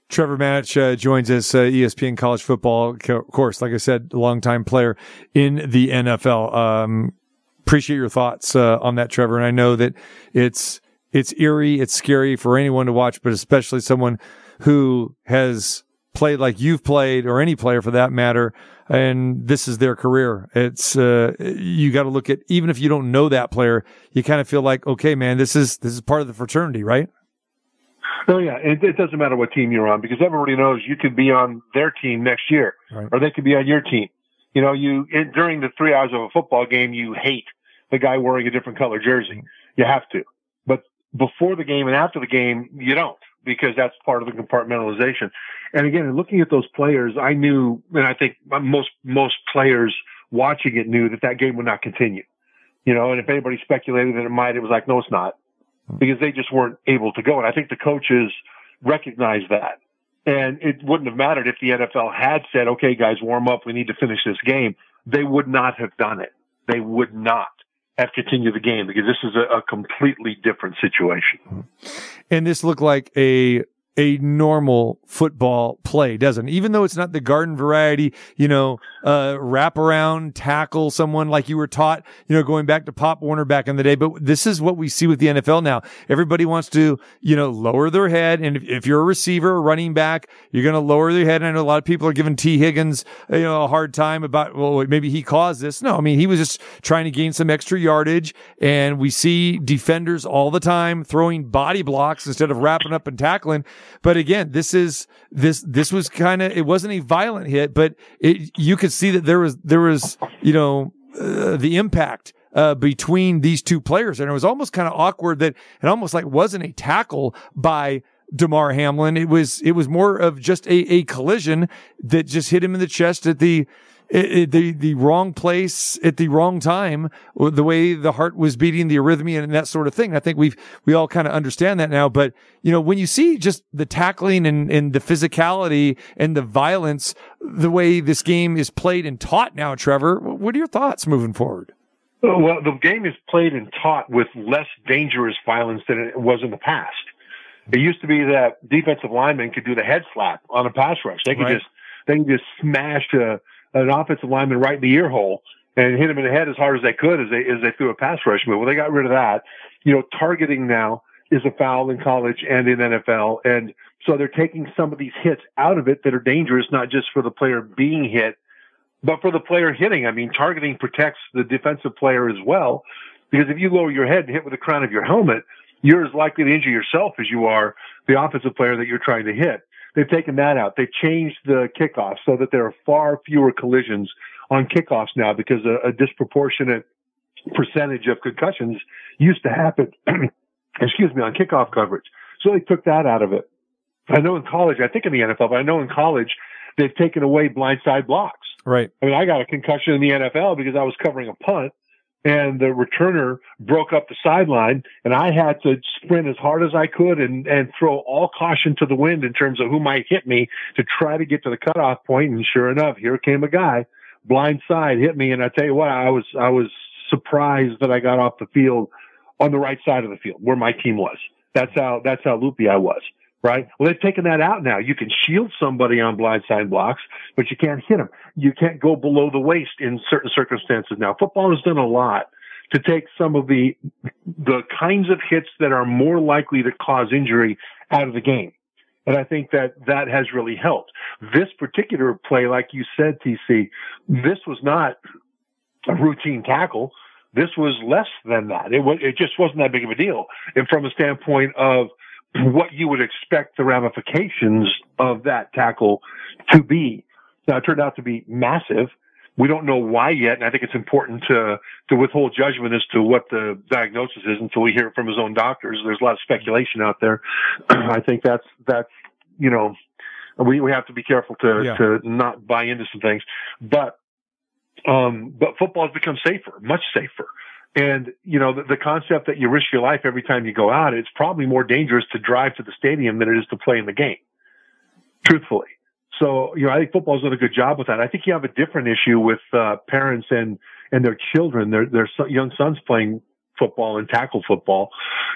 Trevor Matich uh, joins us, uh, ESPN college football, of course, like I said, longtime player in the NFL. Um, appreciate your thoughts uh, on that, Trevor. And I know that it's it's eerie, it's scary for anyone to watch, but especially someone who has played like you've played, or any player for that matter. And this is their career. It's uh, you got to look at even if you don't know that player, you kind of feel like, okay, man, this is this is part of the fraternity, right? Oh yeah, it, it doesn't matter what team you're on because everybody knows you could be on their team next year, right. or they could be on your team. You know, you it, during the three hours of a football game, you hate the guy wearing a different color jersey. You have to, but before the game and after the game, you don't because that's part of the compartmentalization. And again, looking at those players, I knew, and I think most most players watching it knew that that game would not continue. You know, and if anybody speculated that it might, it was like, no, it's not Hmm. because they just weren't able to go. And I think the coaches recognized that. And it wouldn't have mattered if the NFL had said, okay, guys, warm up. We need to finish this game. They would not have done it. They would not have continued the game because this is a, a completely different situation. Hmm. And this looked like a a normal football play, doesn't? Even though it's not the garden variety, you know, uh, wrap around, tackle someone like you were taught, you know, going back to Pop Warner back in the day. But this is what we see with the NFL now. Everybody wants to, you know, lower their head. And if, if you're a receiver, a running back, you're going to lower their head. And I know a lot of people are giving Tee Higgins, you know, a hard time about, well, maybe he caused this. No, I mean, he was just trying to gain some extra yardage. And we see defenders all the time throwing body blocks instead of wrapping up and tackling. But again, this is this this was kind of it wasn't a violent hit, but it you could see that there was there was you know uh, the impact uh, between these two players, and it was almost kind of awkward that it almost like wasn't a tackle by Damar Hamlin. It was it was more of just a a collision that just hit him in the chest at the it, it, the the wrong place at the wrong time, the way the heart was beating, the arrhythmia, and that sort of thing. I think we've we all kind of understand that now. But you know, when you see just the tackling and and the physicality and the violence, the way this game is played and taught now, Trevor, what are your thoughts moving forward? Well, the game is played and taught with less dangerous violence than it was in the past. It used to be that defensive linemen could do the head slap on a pass rush. They could Right. just they could just smash a, an offensive lineman right in the ear hole and hit him in the head as hard as they could as they as they threw a pass rush move. Well, they got rid of that. You know, targeting now is a foul in college and in NFL, and so they're taking some of these hits out of it that are dangerous, not just for the player being hit, but for the player hitting. I mean, targeting protects the defensive player as well, because if you lower your head and hit with the crown of your helmet, you're as likely to injure yourself as you are the offensive player that you're trying to hit. They've taken that out. They've changed the kickoff so that there are far fewer collisions on kickoffs now because a, a disproportionate percentage of concussions used to happen, (clears throat) excuse me, on kickoff coverage. So they took that out of it. I know in college, I think in the NFL, but I know in college, they've taken away blindside blocks. Right. I mean, I got a concussion in the NFL because I was covering a punt and the returner broke up the sideline and I had to sprint as hard as I could and, and throw all caution to the wind in terms of who might hit me to try to get to the cutoff point. And sure enough, here came a guy blind side hit me. And I tell you what, I was, I was surprised that I got off the field on the right side of the field where my team was. That's how, that's how loopy I was right? Well, they've taken that out now. You can shield somebody on blindside blocks, but you can't hit them. You can't go below the waist in certain circumstances now. Football has done a lot to take some of the the kinds of hits that are more likely to cause injury out of the game. And I think that that has really helped. This particular play, like you said, TC, this was not a routine tackle. This was less than that. It was, it just wasn't that big of a deal. And from a standpoint of what you would expect the ramifications of that tackle to be. Now, it turned out to be massive. We don't know why yet, and I think it's important to to withhold judgment as to what the diagnosis is until we hear it from his own doctors. There's a lot of speculation out there. (clears throat) I think that's that's you know we we have to be careful to Yeah. to not buy into some things, but um, but football has become safer, much safer. And, you know, the, the concept that you risk your life every time you go out, it's probably more dangerous to drive to the stadium than it is to play in the game. Truthfully. So, you know, I think football's done a good job with that. I think you have a different issue with, uh, parents and, and their children, their, their young sons playing football and tackle football.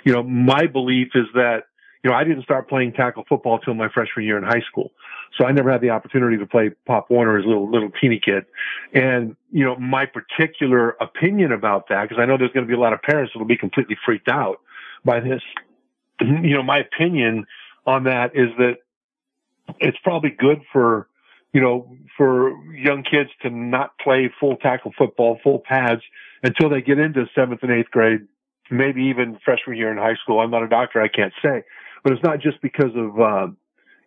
You know, my belief is that, you know, I didn't start playing tackle football till my freshman year in high school. So I never had the opportunity to play Pop Warner as a little, little teeny kid. And, you know, my particular opinion about that, because I know there's going to be a lot of parents that will be completely freaked out by this. (clears throat) You know, my opinion on that is that it's probably good for, you know, for young kids to not play full tackle football, full pads until they get into seventh and eighth grade, maybe even freshman year in high school. I'm not a doctor. I can't say, but it's not just because of, um,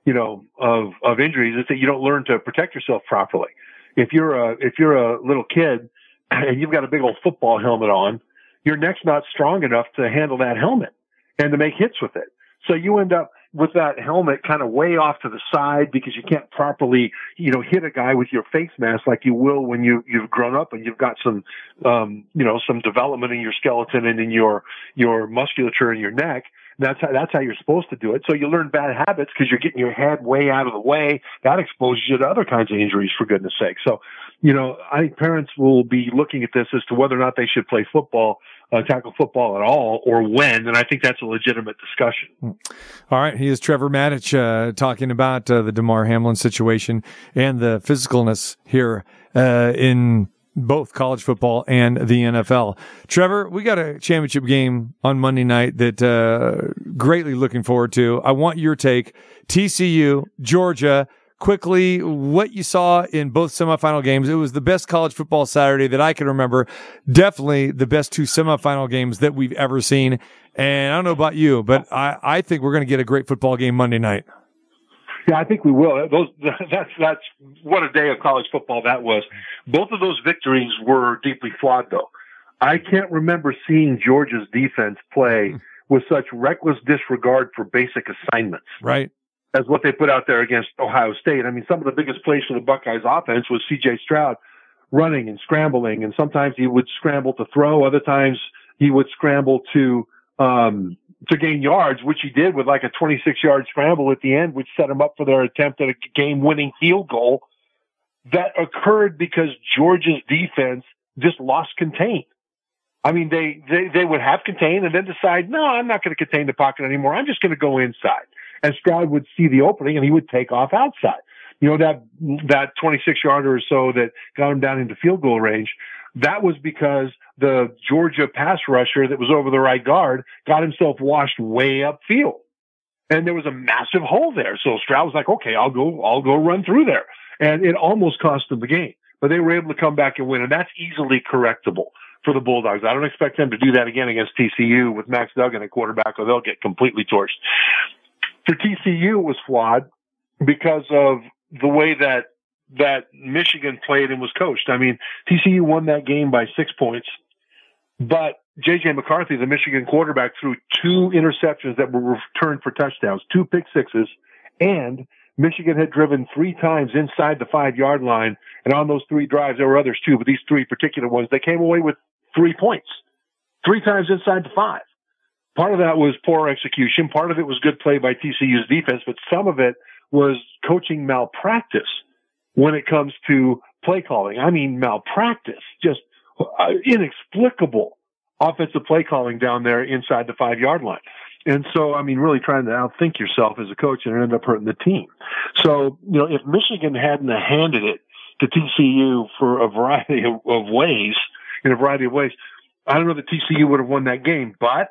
you know, of, of injuries. It's that you don't learn to protect yourself properly. If you're a, if you're a little kid (clears throat) and you've got a big old football helmet on, your neck's not strong enough to handle that helmet and to make hits with it. So you end up with that helmet kind of way off to the side because you can't properly, you know, hit a guy with your face mask like you will when you, you've grown up and you've got some, um, you know, some development in your skeleton and in your, your musculature in your neck. That's how, that's how you're supposed to do it. So you learn bad habits because you're getting your head way out of the way. That exposes you to other kinds of injuries for goodness sake. So, you know, I think parents will be looking at this as to whether or not they should play football, uh, tackle football at all or when. And I think that's a legitimate discussion. All right. He is Trevor Matich, uh, talking about uh, the Damar Hamlin situation and the physicalness here uh, in both college football and the NFL. Trevor, we got a championship game on Monday night that uh, greatly looking forward to. I want your take. TCU, Georgia. Quickly, what you saw in both semifinal games. It was the best college football Saturday that I can remember. Definitely the best two semifinal games that we've ever seen. And I don't know about you, but I, I think we're going to get a great football game Monday night. Yeah, I think we will. Those (laughs) that's that's what a day of college football that was. Both of those victories were deeply flawed, though. I can't remember seeing Georgia's defense play with such reckless disregard for basic assignments Right. as what they put out there against Ohio State. I mean, some of the biggest plays for the Buckeyes offense was C.J. Stroud running and scrambling, and sometimes he would scramble to throw, other times he would scramble to um, to gain yards, which he did with like a 26 yard scramble at the end, which set him up for their attempt at a game winning field goal. That occurred because Georgia's defense just lost contain. I mean, they, they, they would have contain and then decide, no, I'm not going to contain the pocket anymore. I'm just going to go inside. And Stroud would see the opening and he would take off outside. You know, that, that 26 yarder or so that got him down into field goal range. That was because the Georgia pass rusher that was over the right guard got himself washed way upfield. And there was a massive hole there. So Stroud was like, okay, I'll go, I'll go run through there. And it almost cost them the game, but they were able to come back and win. And that's easily correctable for the Bulldogs. I don't expect them to do that again against TCU with Max Duggan at quarterback or they'll get completely torched. For TCU, it was flawed because of the way that that Michigan played and was coached. I mean, TCU won that game by six points, but JJ McCarthy, the Michigan quarterback, threw two interceptions that were returned for touchdowns, two pick sixes, and Michigan had driven three times inside the five yard line. And on those three drives, there were others too, but these three particular ones, they came away with three points, three times inside the five. Part of that was poor execution. Part of it was good play by TCU's defense, but some of it was coaching malpractice when it comes to play calling. I mean, malpractice, just uh, inexplicable offensive play calling down there inside the five yard line. And so, I mean, really trying to outthink yourself as a coach and end up hurting the team. So, you know, if Michigan hadn't handed it to TCU for a variety of, ways, in a variety of ways, I don't know that TCU would have won that game, but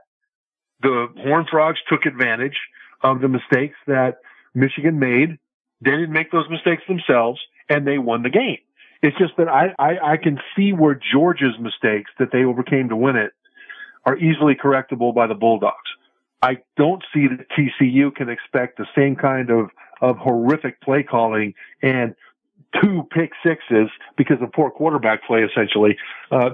the Horned Frogs took advantage of the mistakes that Michigan made. They didn't make those mistakes themselves and they won the game. It's just that I, I, I can see where Georgia's mistakes that they overcame to win it are easily correctable by the Bulldogs. I don't see that TCU can expect the same kind of, of horrific play calling and two pick sixes because of poor quarterback play, essentially, uh,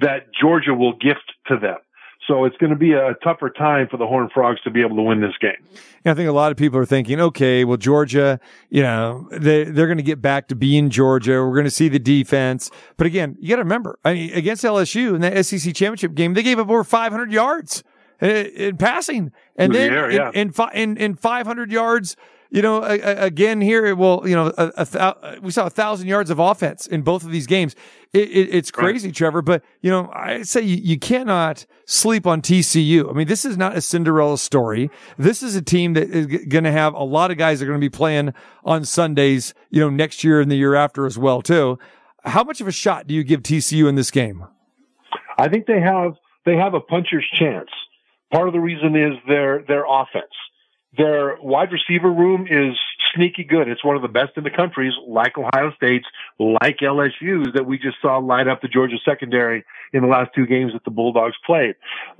that Georgia will gift to them. So it's going to be a tougher time for the Horned Frogs to be able to win this game. Yeah, I think a lot of people are thinking, okay, well, Georgia, you know, they, they're going to get back to being Georgia. We're going to see the defense. But again, you got to remember, I mean, against LSU in that SEC championship game, they gave up over 500 yards in, in passing. And then the air, yeah. in, in, in, in 500 yards, you know, again here, well, you know, a, a, we saw a thousand yards of offense in both of these games. It, it, it's crazy, right. Trevor, but you know, I say you, you, cannot sleep on TCU. I mean, this is not a Cinderella story. This is a team that is g- going to have a lot of guys that are going to be playing on Sundays, you know, next year and the year after as well, too. How much of a shot do you give TCU in this game? I think they have, they have a puncher's chance. Part of the reason is their, their offense. Their wide receiver room is sneaky good. It's one of the best in the countries, like Ohio State's, like LSU's that we just saw light up the Georgia secondary in the last two games that the Bulldogs played.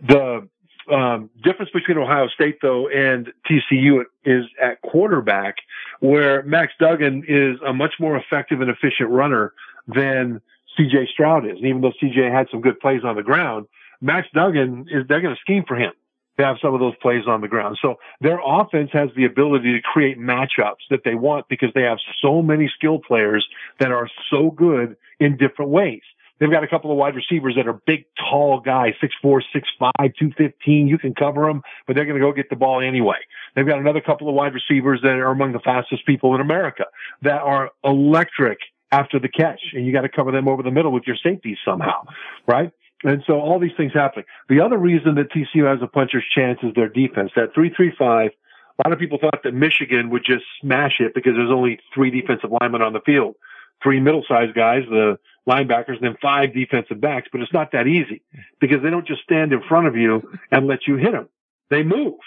The um, difference between Ohio State though and TCU is at quarterback, where Max Duggan is a much more effective and efficient runner than CJ Stroud is. And even though CJ had some good plays on the ground, Max Duggan is they're going to scheme for him to have some of those plays on the ground. So their offense has the ability to create matchups that they want because they have so many skill players that are so good in different ways. They've got a couple of wide receivers that are big, tall guys, 6'4", 6'5", 215. You can cover them, but they're going to go get the ball anyway. They've got another couple of wide receivers that are among the fastest people in America that are electric after the catch, and you got to cover them over the middle with your safeties somehow, right? And so all these things happening. The other reason that TCU has a puncher's chance is their defense. That 335, a lot of people thought that Michigan would just smash it because there's only three defensive linemen on the field. Three middle-sized guys, the linebackers, and then five defensive backs. But it's not that easy because they don't just stand in front of you and let you hit them. They move.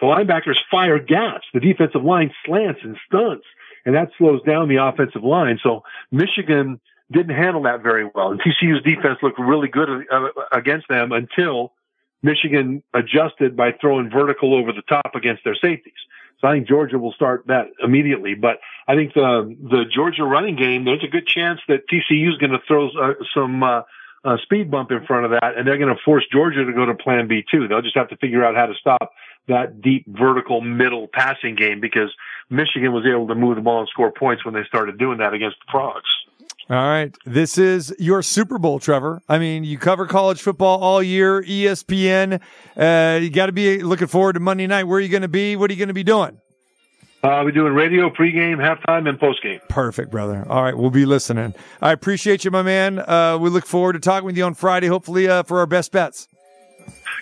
The linebackers fire gaps. The defensive line slants and stunts. And that slows down the offensive line. So Michigan didn't handle that very well. And TCU's defense looked really good uh, against them until Michigan adjusted by throwing vertical over the top against their safeties. So I think Georgia will start that immediately. But I think the the Georgia running game, there's a good chance that TCU is going to throw uh, some uh, uh, speed bump in front of that, and they're going to force Georgia to go to Plan B too. They'll just have to figure out how to stop that deep vertical middle passing game because Michigan was able to move the ball and score points when they started doing that against the Frogs. All right. This is your Super Bowl, Trevor. I mean, you cover college football all year, ESPN. Uh, you got to be looking forward to Monday night. Where are you going to be? What are you going to be doing? Uh, we're doing radio, pregame, halftime, and postgame. Perfect, brother. All right. We'll be listening. I appreciate you, my man. Uh, we look forward to talking with you on Friday, hopefully, uh, for our best bets.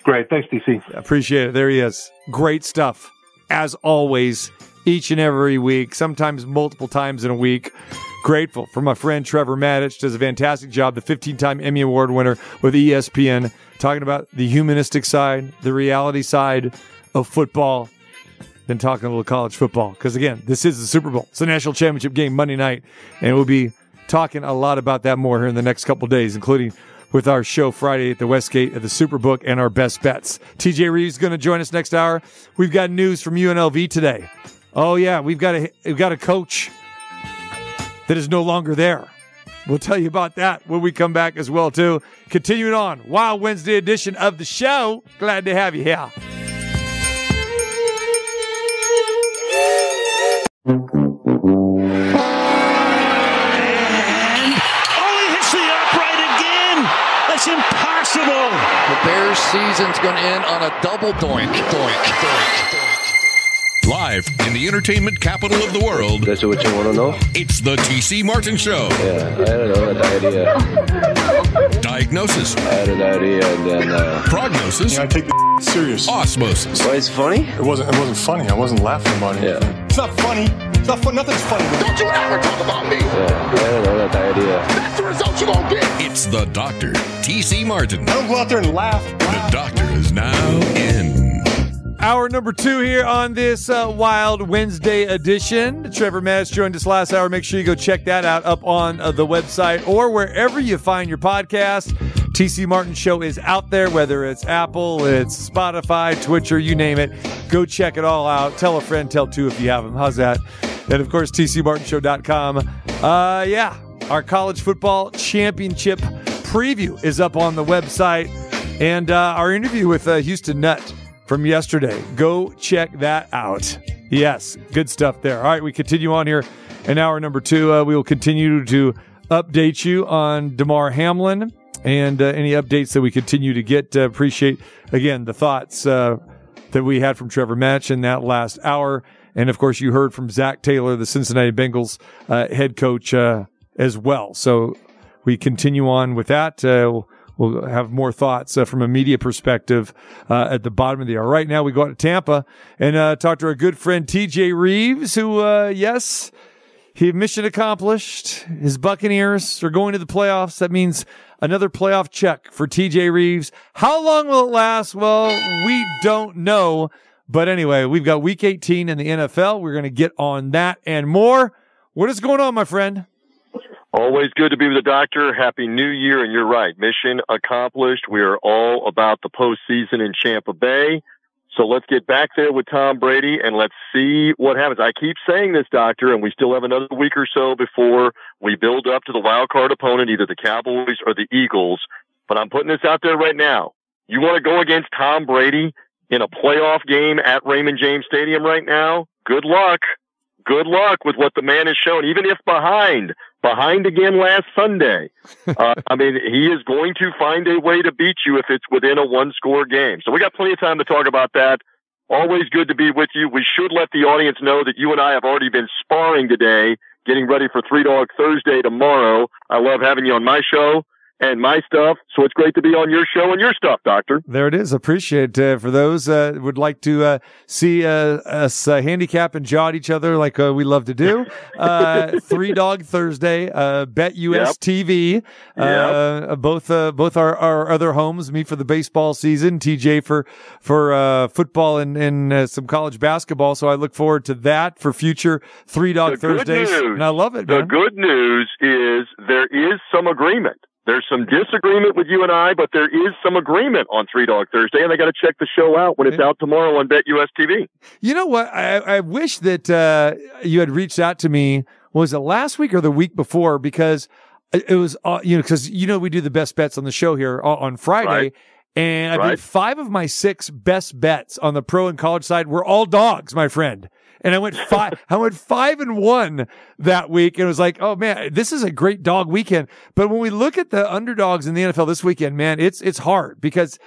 Great. Thanks, DC. Appreciate it. There he is. Great stuff, as always, each and every week, sometimes multiple times in a week. Grateful for my friend Trevor Matich. Does a fantastic job. The 15 time Emmy Award winner with ESPN, talking about the humanistic side, the reality side of football, then talking a little college football. Because again, this is the Super Bowl. It's a national championship game Monday night, and we'll be talking a lot about that more here in the next couple days, including with our show Friday at the Westgate at the Superbook and our best bets. TJ Rives is going to join us next hour. We've got news from UNLV today. Oh yeah, we've got a we've got a coach that is no longer there. We'll tell you about that when we come back as well too. Continuing on, Wild Wednesday edition of the show. Glad to have you here. Oh, he hits the upright again. That's impossible. The Bears season's going to end on a double doink, doink, doink. Live in the entertainment capital of the world. That's what you want to know? It's the TC Martin Show. Yeah, I don't know, a diarrhea. Diagnosis. I had a diarrhea and then, uh... Prognosis. I take the serious. Osmosis. Why, it's funny? It wasn't. It wasn't funny. I wasn't laughing about it. Yeah. It's not funny. It's not fun. Nothing's funny. Don't you ever talk about me. Yeah, I don't know, a diarrhea. That's the result you gonna get. It's the doctor, TC Martin. I don't go out there and laugh. The doctor is now in. Hour number two here on this uh, Wild Wednesday edition. Trevor Matich joined us last hour. Make sure you go check that out up on uh, the website or wherever you find your podcast. TC Martin Show is out there, whether it's Apple, it's Spotify, Stitcher, you name it. Go check it all out. Tell a friend, tell two if you have them. How's that? And of course, TCMartinShow.com. Uh, yeah, our college football championship preview is up on the website. And uh, our interview with uh, Houston Nutt from yesterday. Go check that out. Yes, good stuff there. All right, we continue on here in hour number two. Uh, we will continue to update you on Damar Hamlin and uh, any updates that we continue to get. Uh, appreciate, again, the thoughts uh, that we had from Trevor Matich in that last hour. And of course, you heard from Zac Taylor, the Cincinnati Bengals uh, head coach, uh, as well. So we continue on with that. Uh, We'll have more thoughts uh, from a media perspective uh, at the bottom of the hour. Right now, we go out to Tampa and uh, talk to our good friend TJ Rives, who, uh, yes, he mission accomplished. His Buccaneers are going to the playoffs. That means another playoff check for TJ Rives. How long will it last? Well, we don't know. But anyway, we've got week 18 in the NFL. We're going to get on that and more. What is going on, my friend? Always good to be with the doctor. Happy New Year. And you're right. Mission accomplished. We are all about the postseason in Champa Bay. So let's get back there with Tom Brady and let's see what happens. I keep saying this, doctor, and we still have another week or so before we build up to the wild card opponent, either the Cowboys or the Eagles. But I'm putting this out there right now. You want to go against Tom Brady in a playoff game at Raymond James Stadium right now? Good luck. Good luck with what the man has shown, even if behind behind again last Sunday. (laughs) Uh, I mean, he is going to find a way to beat you if it's within a one score game. So we got plenty of time to talk about that. Always good to be with you. We should let the audience know that you and I have already been sparring today, getting ready for Three Dog Thursday tomorrow. I love having you on my show and my stuff. So it's great to be on your show and your stuff, Doctor. There it is. Appreciate uh, for those uh, would like to uh, see uh, us uh, handicap and jaw at each other like uh, we love to do. (laughs) Uh, Three Dog Thursday, uh, Bet US Yep. TV, uh, both uh, both our, our other homes. Me for the baseball season, TJ for for uh, football and and uh, some college basketball. So I look forward to that for future Three Dog The Thursdays, news- and I love it. The man. good news is there is some agreement. There's some disagreement with you and I, but there is some agreement on Three Dog Thursday, and they got to check the show out when it's out tomorrow on Bet US TV. You know what? I, I wish that uh, you had reached out to me. Was it last week or the week before? Because it was, uh, you know, because you know we do the best bets on the show here on, on Friday, Right. and I Right. five of my six best bets on the pro and college side were all dogs, my friend. And I went five, (laughs) I went five and one that week, and it was like, oh man, this is a great dog weekend. But when we look at the underdogs in the NFL this weekend, man, it's it's hard because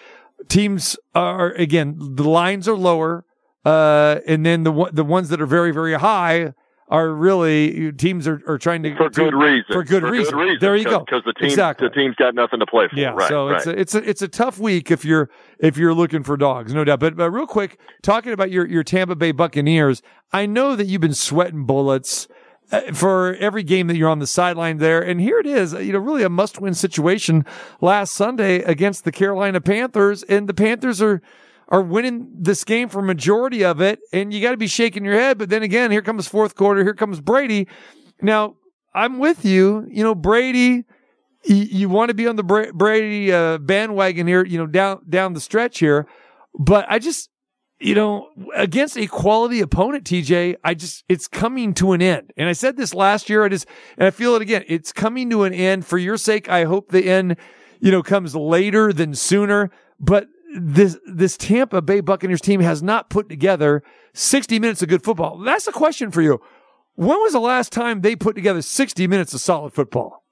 teams are again the lines are lower, uh, and then the the ones that are very very high are really teams are, are trying to For good reason. For good reason. reason. There you go. Because the team, exactly. the team's got nothing to play for. Yeah, right, so right. it's a, it's a it's a tough week if you're if you're looking for dogs, no doubt. But but real quick, talking about your your Tampa Bay Buccaneers, I know that you've been sweating bullets uh, for every game that you're on the sideline there. And here it is, you know, really a must win situation last Sunday against the Carolina Panthers. And the Panthers are, are winning this game for majority of it. And you got to be shaking your head. But then again, here comes fourth quarter. Here comes Brady. Now I'm with you. You know, Brady, you, want to be on the Bra- Brady uh, bandwagon here, you know, down, down the stretch here. But I just, you know, against a quality opponent, TJ, I just, it's coming to an end. And I said this last year. I just, and I feel it again. It's coming to an end for your sake. I hope the end, you know, comes later than sooner. But this, this Tampa Bay Buccaneers team has not put together 60 minutes of good football. That's a question for you. When was the last time they put together 60 minutes of solid football?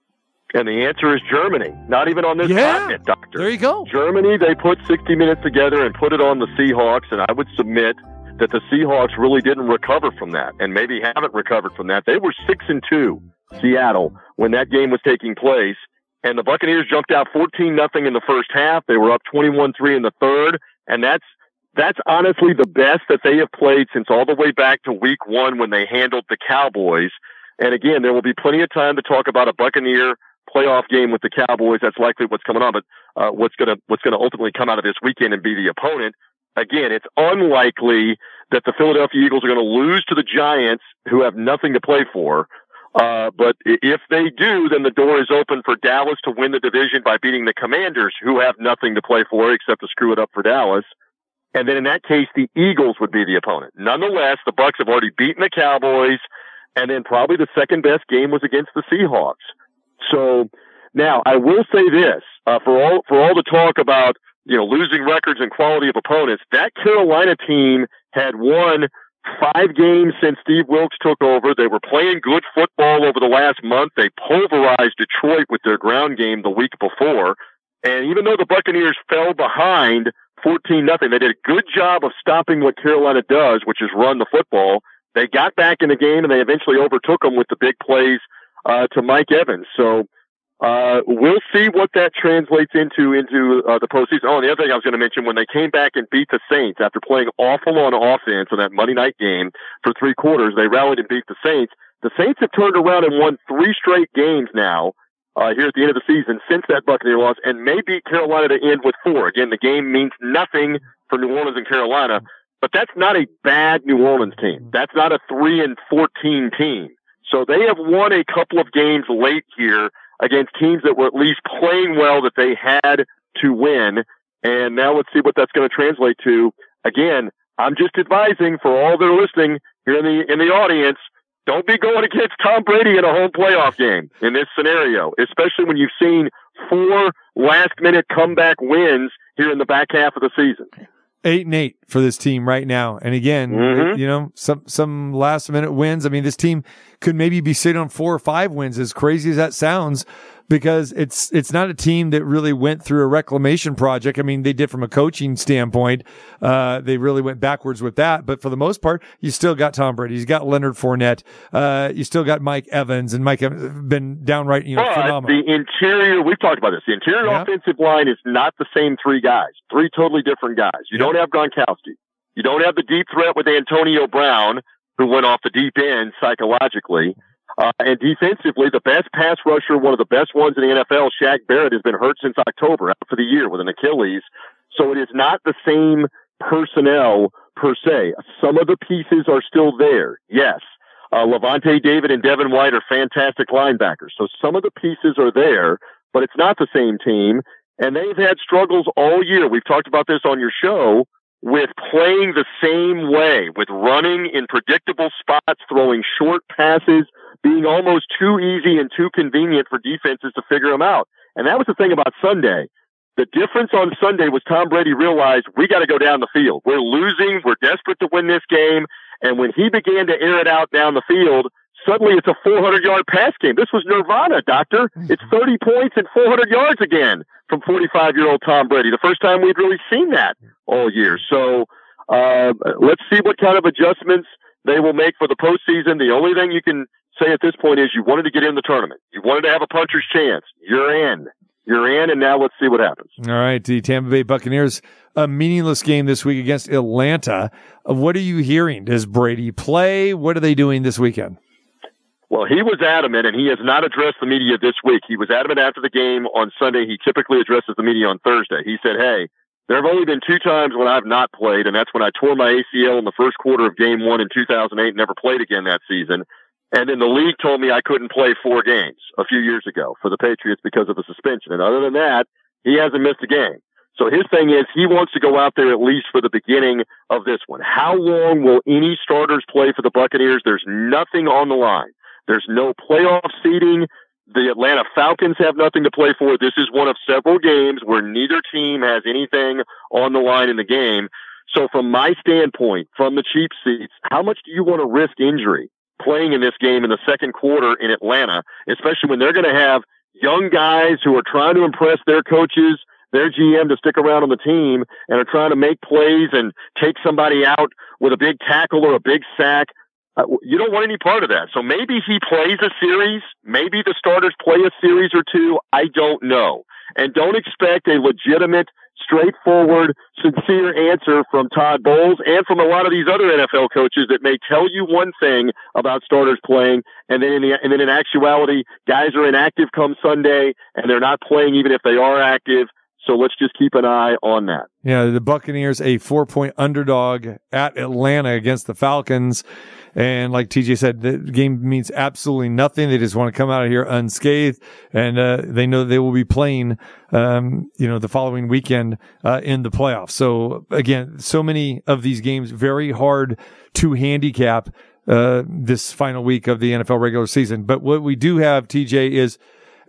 And the answer is Germany. Not even on this Yeah. continent, Doctor. There you go. Germany, they put 60 minutes together and put it on the Seahawks, and I would submit that the Seahawks really didn't recover from that, and maybe haven't recovered from that. They were six and two, Seattle, when that game was taking place, and the Buccaneers jumped out 14 nothing in the first half. They were up 21-3 in the third, and that's that's honestly the best that they have played since all the way back to week one when they handled the Cowboys. And again, there will be plenty of time to talk about a Buccaneer playoff game with the Cowboys. That's likely what's coming on, but uh, what's gonna what's gonna ultimately come out of this weekend and be the opponent. Again, it's unlikely that the Philadelphia Eagles are going to lose to the Giants, who have nothing to play for. Uh, but if they do, then the door is open for Dallas to win the division by beating the Commanders, who have nothing to play for except to screw it up for Dallas. And then in that case, the Eagles would be the opponent. Nonetheless, the Bucks have already beaten the Cowboys, and then probably the second best game was against the Seahawks. So now I will say this, uh, for all, for all the talk about, you know, losing records and quality of opponents, that Carolina team had won five games since Steve Wilks took over. They were playing good football over the last month. They pulverized Detroit with their ground game the week before. And even though the Buccaneers fell behind 14 nothing, they did a good job of stopping what Carolina does, which is run the football. They got back in the game and they eventually overtook them with the big plays uh, to Mike Evans. So uh, we'll see what that translates into into uh, the postseason. Oh, and the other thing I was going to mention when they came back and beat the Saints after playing awful on offense in that Monday night game for three quarters, they rallied and beat the Saints. The Saints have turned around and won three straight games now uh, here at the end of the season since that Buccaneer loss, and may beat Carolina to end with four. Again, the game means nothing for New Orleans and Carolina, but that's not a bad New Orleans team. That's not a three and fourteen team. So they have won a couple of games late here against teams that were at least playing well that they had to win. And now let's see what that's going to translate to. Again, I'm just advising for all that are listening here in the in the audience, don't be going against Tom Brady in a home playoff game in this scenario, especially when you've seen four last minute comeback wins here in the back half of the season. Eight and eight for this team right now. And again, Mhm. you know, some some last minute wins. I mean, this team could maybe be sitting on four or five wins, as crazy as that sounds, because it's it's not a team that really went through a reclamation project. I mean, they did from a coaching standpoint. Uh, they really went backwards with that, but for the most part, you still got Tom Brady, you got Leonard Fournette, uh, you still got Mike Evans, and Mike Evans have been downright you know But phenomenal. the interior, we've talked about this. The interior Yeah. offensive line is not the same three guys, three totally different guys. You don't have Gronkowski. You don't have the deep threat with Antonio Brown, who went off the deep end psychologically. Uh, and defensively, the best pass rusher, one of the best ones in the NFL, Shaq Barrett, has been hurt since October, out for the year with an Achilles. So it is not the same personnel per se. Some of the pieces are still there, yes. Uh, Lavonte David and Devin White are fantastic linebackers. So some of the pieces are there, but it's not the same team. And they've had struggles all year. We've talked about this on your show with playing the same way, with running in predictable spots, throwing short passes, being almost too easy and too convenient for defenses to figure them out. And that was the thing about Sunday. The difference on Sunday was Tom Brady realized we got to go down the field. We're losing. We're desperate to win this game. And when he began to air it out down the field, suddenly it's a 400 yard pass game. This was nirvana, doctor. It's 30 points and 400 yards again from 45 year old Tom Brady. The first time we'd really seen that all year. So, uh, let's see what kind of adjustments they will make for the postseason. The only thing you can say at this point is you wanted to get in the tournament. You wanted to have a puncher's chance. You're in. You're in, and now let's see what happens. All right, the Tampa Bay Buccaneers, a meaningless game this week against Atlanta. What are you hearing? Does Brady play? What are they doing this weekend? Well, he was adamant, and he has not addressed the media this week. He was adamant after the game on Sunday. He typically addresses the media on Thursday. He said, Hey, there have only been two times when I've not played, and that's when I tore my ACL in the first quarter of game one in 2008 and never played again that season. And then the league told me I couldn't play four games a few years ago for the Patriots because of a suspension. And other than that, he hasn't missed a game. So his thing is he wants to go out there at least for the beginning of this one. How long will any starters play for the Buccaneers? There's nothing on the line. There's no playoff seeding. The Atlanta Falcons have nothing to play for. This is one of several games where neither team has anything on the line in the game. So from my standpoint, from the cheap seats, how much do you want to risk injury playing in this game in the second quarter in Atlanta, especially when they're going to have young guys who are trying to impress their coaches, their GM to stick around on the team and are trying to make plays and take somebody out with a big tackle or a big sack. Uh, you don't want any part of that. So maybe he plays a series. Maybe the starters play a series or two. I don't know. And don't expect a legitimate, straightforward, sincere answer from Todd Bowles and from a lot of these other NFL coaches that may tell you one thing about starters playing, and then in the, and then in actuality, guys are inactive come Sunday, and they're not playing even if they are active. So let's just keep an eye on that. Yeah, the Buccaneers a four point underdog at Atlanta against the Falcons. And like TJ said, the game means absolutely nothing. They just want to come out of here unscathed, and uh, they know they will be playing, um, you know, the following weekend uh, in the playoffs. So again, so many of these games very hard to handicap uh, this final week of the NFL regular season. But what we do have, TJ, is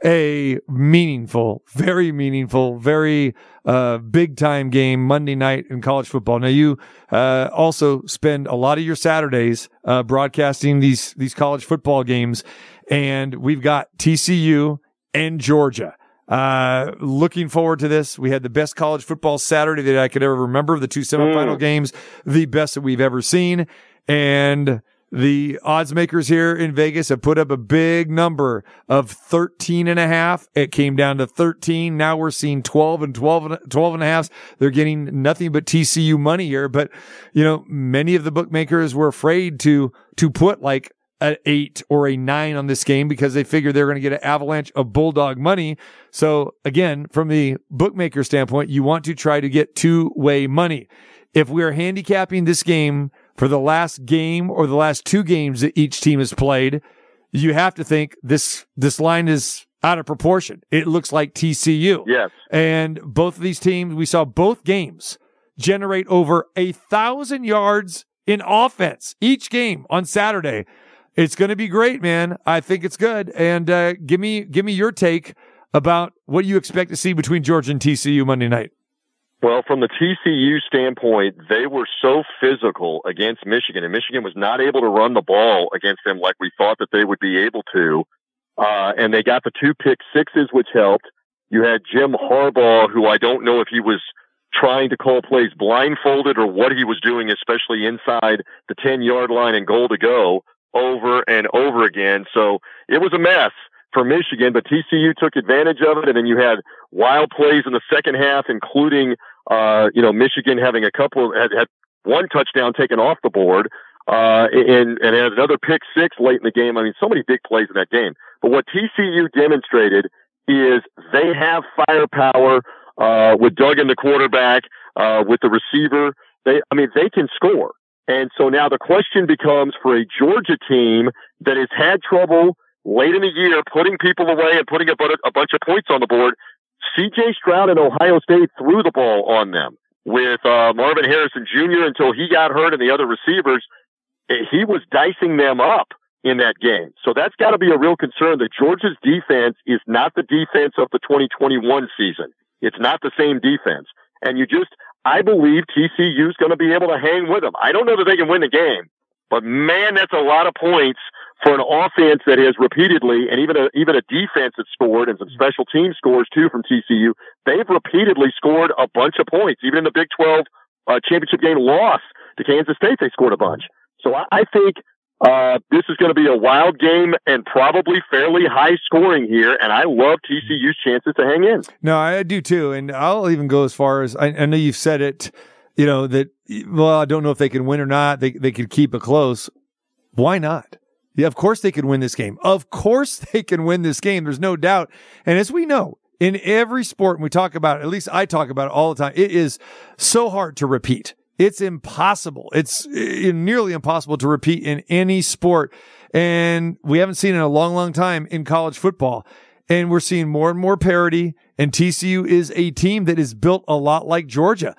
a meaningful, very meaningful, very uh, big time game Monday night in college football. Now you uh, also spend a lot of your Saturdays uh, broadcasting these these college football games, and we've got TCU and Georgia. Uh, looking forward to this. We had the best college football Saturday that I could ever remember. of The two semifinal Mm. games, the best that we've ever seen, and the odds makers here in Vegas have put up a big number of 13 and a half. It came down to 13. Now we're seeing 12 and 12 and 12 and a half. They're getting nothing but TCU money here. But, you know, many of the bookmakers were afraid to, to put like an eight or a nine on this game because they figure they're going to get an avalanche of bulldog money. So again, from the bookmaker standpoint, you want to try to get two way money. If we are handicapping this game for the last game or the last two games that each team has played, you have to think this, this line is out of proportion. It looks like TCU. Yes. And both of these teams, we saw both games generate over a thousand yards in offense each game on Saturday. It's going to be great, man. I think it's good. And uh, give me give me your take about what you expect to see between Georgia and TCU Monday night. Well, from the TCU standpoint, they were so physical against Michigan, and Michigan was not able to run the ball against them like we thought that they would be able to. Uh, and they got the two pick sixes, which helped. You had Jim Harbaugh, who I don't know if he was trying to call plays blindfolded or what he was doing, especially inside the 10 yard line and goal to go over and over again. So it was a mess for Michigan, but TCU took advantage of it. And then you had wild plays in the second half, including, uh, you know, Michigan having a couple had, had one touchdown taken off the board, uh, and, and had another pick six late in the game. I mean, so many big plays in that game. But what TCU demonstrated is they have firepower, uh, with Duggan the quarterback, uh, with the receiver. They, I mean, they can score. And so now the question becomes for a Georgia team that has had trouble late in the year putting people away and putting a, a bunch of points on the board. CJ Stroud and Ohio State threw the ball on them with uh, Marvin Harrison Jr. until he got hurt and the other receivers. He was dicing them up in that game. So that's got to be a real concern that Georgia's defense is not the defense of the 2021 season. It's not the same defense. And you just, I believe TCU is going to be able to hang with them. I don't know that they can win the game, but man, that's a lot of points for an offense that has repeatedly, and even a, even a defense that scored and some special team scores too from TCU. They've repeatedly scored a bunch of points. Even in the Big 12 uh, championship game loss to Kansas State, they scored a bunch. So I, I think uh, this is going to be a wild game and probably fairly high scoring here. And I love TCU's chances to hang in. No, I do too. And I'll even go as far as I, I know you've said it, you know, that, well, I don't know if they can win or not. They, they could keep it close. Why not? Yeah, of course they can win this game. Of course (laughs) they can win this game. There's no doubt. And as we know, in every sport, and we talk about it, at least I talk about it all the time, it is so hard to repeat. It's impossible. It's uh, nearly impossible to repeat in any sport. And we haven't seen it in a long, long time in college football. And we're seeing more and more parity. And TCU is a team that is built a lot like Georgia.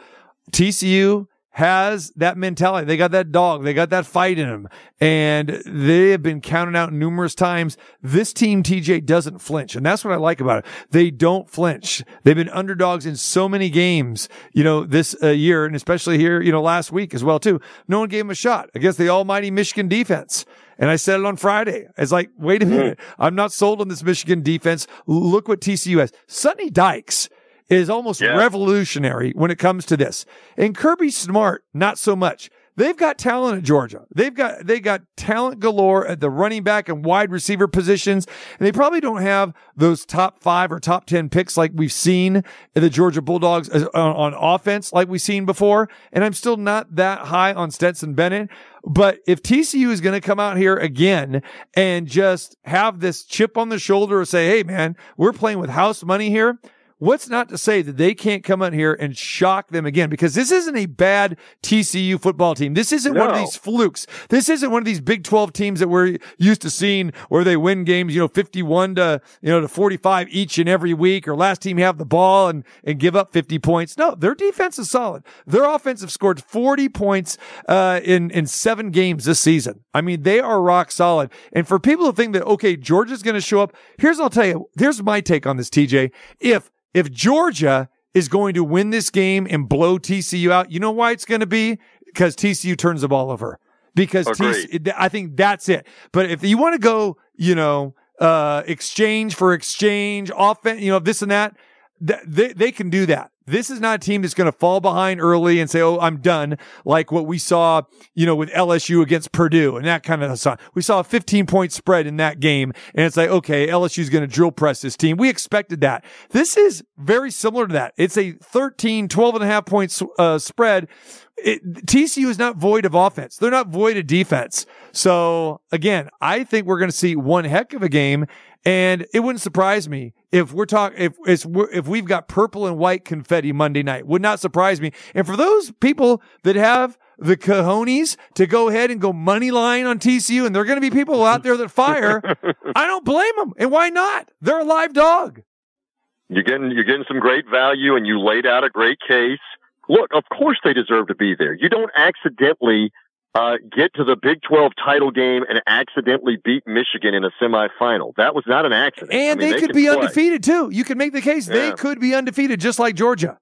TCU has that mentality. They got that dog. They got that fight in them. And they have been counted out numerous times. This team, TJ, doesn't flinch. And that's what I like about it. They don't flinch. They've been underdogs in so many games, you know, this uh, year and especially here, you know, last week as well, too. No one gave them a shot against the almighty Michigan defense. And I said it on Friday. It's like, wait a minute. I'm not sold on this Michigan defense. Look what TCU has. Sonny Dykes is almost Yeah. revolutionary when it comes to this. And Kirby Smart, not so much. They've got talent at Georgia. They've got they got talent galore at the running back and wide receiver positions, and they probably don't have those top five or top ten picks like we've seen in the Georgia Bulldogs on, on offense, like we've seen before. And I'm still not that high on Stetson Bennett. But if TCU is going to come out here again and just have this chip on the shoulder or say, "Hey, man, we're playing with house money here," What's not to say that they can't come out here and shock them again? Because this isn't a bad TCU football team. This isn't one of these flukes. This isn't one of these Big 12 teams that we're used to seeing where they win games, you know, 51 to, you know, to 45 each and every week or last team have the ball and, and give up 50 points. No, their defense is solid. Their offense have scored 40 points, uh, in, in seven games this season. I mean, they are rock solid. And for people to think that, okay, Georgia's going to show up, here's, I'll tell you, here's my take on this, TJ. If, if Georgia is going to win this game and blow TCU out, you know why it's going to be? Because TCU turns the ball over. Because TCU, I think that's it. But if you want to go, you know, uh, exchange for exchange, offense, you know, this and that, th- they, they can do that. This is not a team that's going to fall behind early and say, "Oh, I'm done," like what we saw, you know, with LSU against Purdue and that kind of stuff. We saw a 15 point spread in that game, and it's like, okay, LSU is going to drill press this team. We expected that. This is very similar to that. It's a 13, 12 and a half points uh, spread. It, TCU is not void of offense. They're not void of defense. So again, I think we're going to see one heck of a game. And it wouldn't surprise me if we're talking, if it's, if we've got purple and white confetti Monday night, would not surprise me. And for those people that have the cojones to go ahead and go money line on TCU, and there are going to be people out there that fire, (laughs) I don't blame them. And why not? They're a live dog. You're getting you're getting some great value, and you laid out a great case. Look, of course they deserve to be there. You don't accidentally uh, get to the Big 12 title game and accidentally beat Michigan in a semifinal. That was not an accident. I And mean, they, could be play. undefeated too. You could make the case they could be undefeated just like Georgia.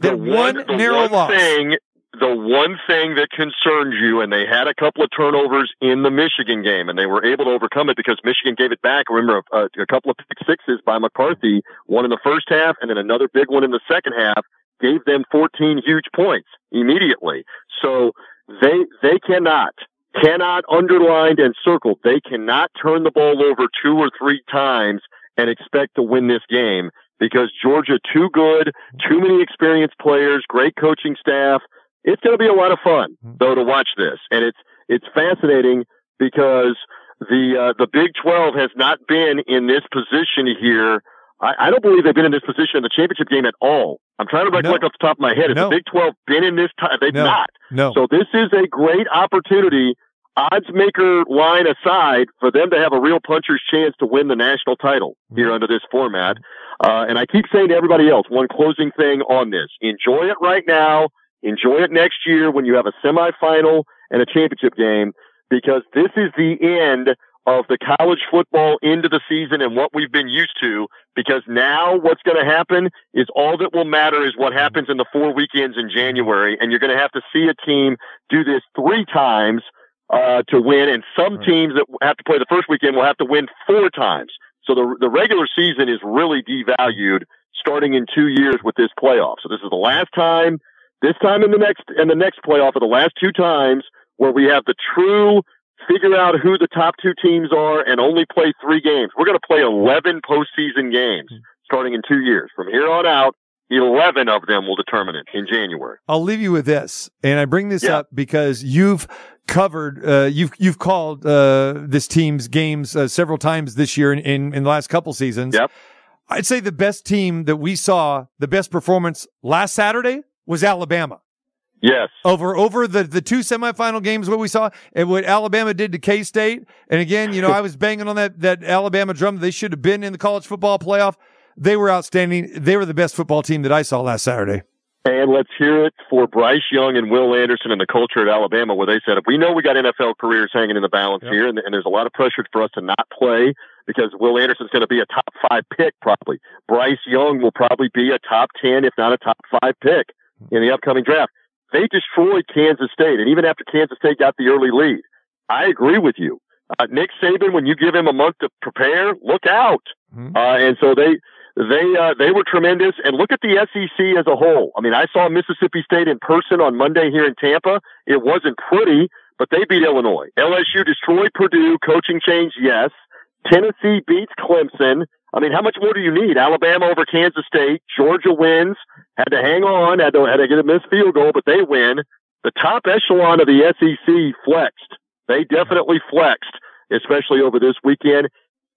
The That one, the narrow one loss. thing, the one thing that concerns you, and they had a couple of turnovers in the Michigan game, and they were able to overcome it because Michigan gave it back. Remember, a, a couple of pick sixes by McCarthy, one in the first half, and then another big one in the second half, gave them 14 huge points immediately. So they they cannot cannot underlined and circled. They cannot turn the ball over two or three times and expect to win this game because Georgia too good, too many experienced players, great coaching staff. It's going to be a lot of fun though to watch this, and it's it's fascinating because the uh, the Big Twelve has not been in this position here. I, I don't believe they've been in this position in the championship game at all. I'm trying to recollect off the top of my head. Has No. the Big Twelve been in this time? They've No. not. No. So this is a great opportunity, odds maker line aside, for them to have a real puncher's chance to win the national title here under this format. Uh, and I keep saying to everybody else, one closing thing on this: enjoy it right now. Enjoy it next year when you have a semifinal and a championship game, because this is the end of the college football into the season and what we've been used to. Because now what's going to happen is all that will matter is what happens in the four weekends in January. And you're going to have to see a team do this three times, uh, to win. And some teams that have to play the first weekend will have to win four times. So the, the regular season is really devalued starting in two years with this playoff. So this is the last time, this time in the next, in the next playoff are the last two times where we have the true figure out who the top two teams are and only play three games. We're going to play 11 postseason games starting in two years. From here on out, 11 of them will determine it in January. I'll leave you with this. And I bring this Yeah. up because you've covered. Uh, you've you've called uh, this team's games uh, several times this year in, in, in the last couple seasons. Yep. I'd say the best team that we saw, the best performance last Saturday was Alabama. Yes. Over over the, the two semifinal games, what we saw and what Alabama did to K State. And again, you know, I was banging on that that Alabama drum. They should have been in the college football playoff. They were outstanding. They were the best football team that I saw last Saturday. And let's hear it for Bryce Young and Will Anderson and the culture at Alabama, where they said, if we know we got NFL careers hanging in the balance Yep. here, and, and there's a lot of pressure for us to not play because Will Anderson's going to be a top five pick probably. Bryce Young will probably be a top 10, if not a top five pick in the upcoming draft. They destroyed Kansas State. And even after Kansas State got the early lead, I agree with you. Uh, Nick Saban, when you give him a month to prepare, look out. Mm-hmm. Uh, and so they, they, uh, they were tremendous. And look at the SEC as a whole. I mean, I saw Mississippi State in person on Monday here in Tampa. It wasn't pretty, but they beat Illinois. LSU destroyed Purdue. Coaching change, yes. Tennessee beats Clemson. I mean, how much more do you need? Alabama over Kansas State. Georgia wins. Had to hang on. Had to, had to get a missed field goal, but they win. The top echelon of the SEC flexed. They definitely flexed, especially over this weekend.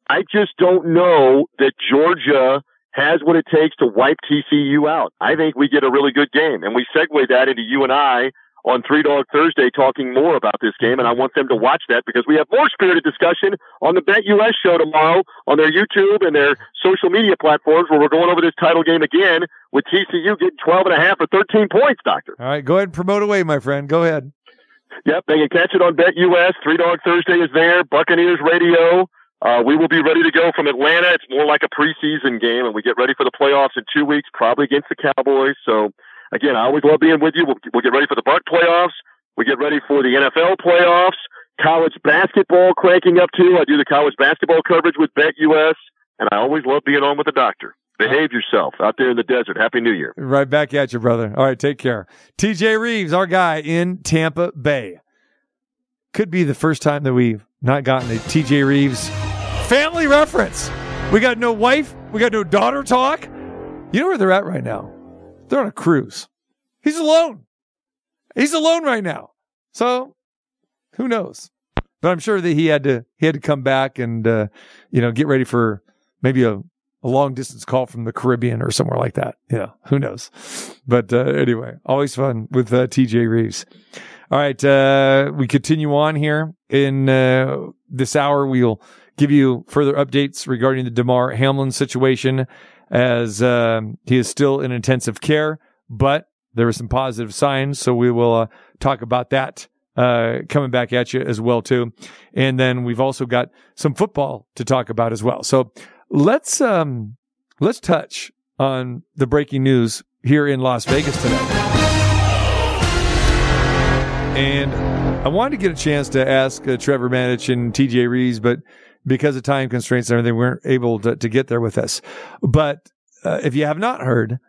I just don't know that Georgia has what it takes to wipe TCU out. I think we get a really good game, and we segue that into you and I on Three Dog Thursday talking more about this game, and I want them to watch that because we have more spirited discussion on the BetUS show tomorrow on their YouTube and their social media platforms where we're going over this title game again with TCU getting 12 and a half or 13 points, Doctor. All right, go ahead and promote away, my friend. Go ahead. Yep, they can catch it on BetUS. Three Dog Thursday is there. Buccaneers Radio. Uh, we will be ready to go from Atlanta. It's more like a preseason game, and we get ready for the playoffs in two weeks, probably against the Cowboys. So, again, I always love being with you. We'll, we'll get ready for the Buck playoffs. We get ready for the NFL playoffs. College basketball cranking up too. I do the college basketball coverage with BetUS, and I always love being on with the doctor. Behave yourself out there in the desert. Happy New Year. Right back at you, brother. All right, take care. TJ Rives, our guy in Tampa Bay. Could be the first time that we've not gotten a TJ Rives family reference. We got no wife, we got no daughter talk. You know where they're at right now? They're on a cruise. He's alone. He's alone right now. So who knows? But I'm sure that he had to he had to come back and uh, you know get ready for maybe a, a long distance call from the Caribbean or somewhere like that. You know, who knows? But uh, anyway, always fun with uh, TJ Rives. All right, uh, we continue on here in uh, this hour. We'll give you further updates regarding the Damar Hamlin situation as um, he is still in intensive care, but there are some positive signs. So we will uh, talk about that uh, coming back at you as well too. And then we've also got some football to talk about as well. So let's um, let's touch on the breaking news here in Las Vegas tonight. And I wanted to get a chance to ask uh, Trevor Matich and TJ Rives, but because of time constraints and everything, we weren't able to, to get there with us. But uh, if you have not heard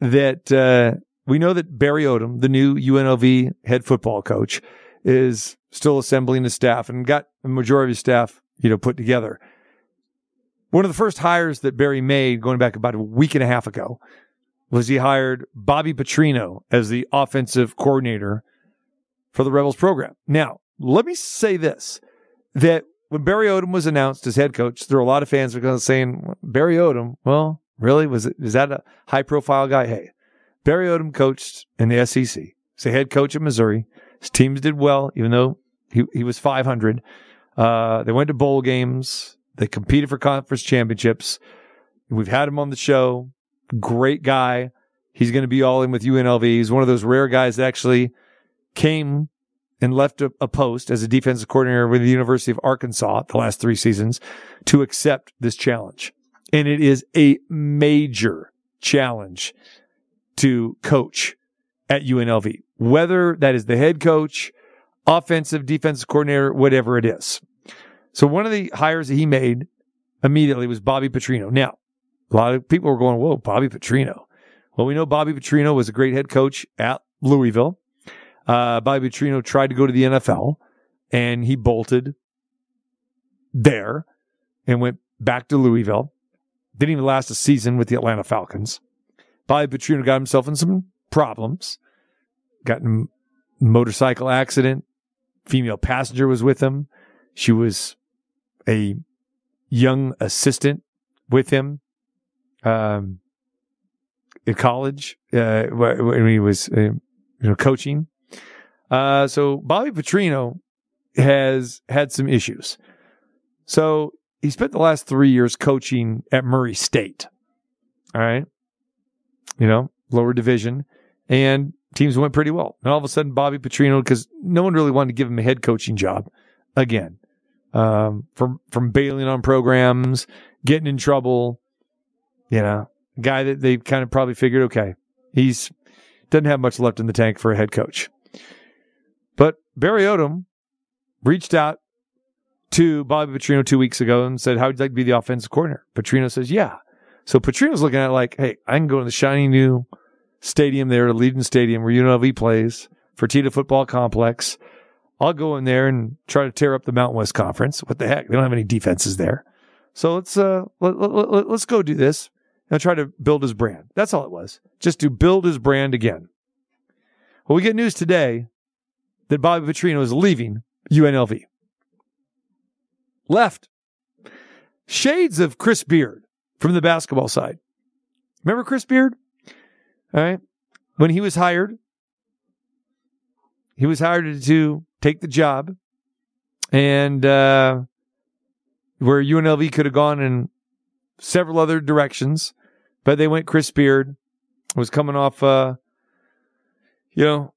that uh, we know that Barry Odom, the new UNLV head football coach, is still assembling his staff and got the majority of his staff, you know, put together. One of the first hires that Barry made, going back about a week and a half ago, was he hired Bobby Petrino as the offensive coordinator for the Rebels program. Now, let me say this that when Barry Odom was announced as head coach, there were a lot of fans were saying, Barry Odom, well, really? Was it, is that a high profile guy? Hey, Barry Odom coached in the SEC. He's a head coach at Missouri. His teams did well, even though he, he was 500. Uh, they went to bowl games. They competed for conference championships. We've had him on the show. Great guy. He's going to be all in with UNLV. He's one of those rare guys that actually came and left a, a post as a defensive coordinator with the University of Arkansas the last three seasons to accept this challenge. And it is a major challenge to coach at UNLV, whether that is the head coach, offensive, defensive coordinator, whatever it is. So one of the hires that he made immediately was Bobby Petrino. Now, a lot of people were going, whoa, Bobby Petrino. Well, we know Bobby Petrino was a great head coach at Louisville. Uh, Bobby Petrino tried to go to the NFL and he bolted there and went back to Louisville. Didn't even last a season with the Atlanta Falcons. Bobby Petrino got himself in some problems. Got in a motorcycle accident, female passenger was with him. She was a young assistant with him um, at college uh, wh- when he was uh, you know coaching. Uh, so Bobby Petrino has had some issues. So he spent the last three years coaching at Murray State. All right, you know lower division, and teams went pretty well. And all of a sudden, Bobby Petrino, because no one really wanted to give him a head coaching job again, um, from from bailing on programs, getting in trouble. You know, guy that they kind of probably figured, okay, he's doesn't have much left in the tank for a head coach. But Barry Odom reached out to Bobby Petrino two weeks ago and said, "How would you like to be the offensive coordinator?" Petrino says, "Yeah." So Petrino's looking at like, "Hey, I can go to the shiny new stadium there, the Allegiant Stadium where UNLV plays, Fertitta Football Complex. I'll go in there and try to tear up the Mountain West Conference. What the heck? They don't have any defenses there. So let's uh let, let, let, let's go do this and try to build his brand. That's all it was. Just to build his brand again. Well, we get news today that Bobby Petrino is leaving UNLV. Left. Shades of Chris Beard from the basketball side. Remember Chris Beard? All right. When he was hired, he was hired to take the job and uh, where UNLV could have gone in several other directions, but they went Chris Beard was coming off uh, you know,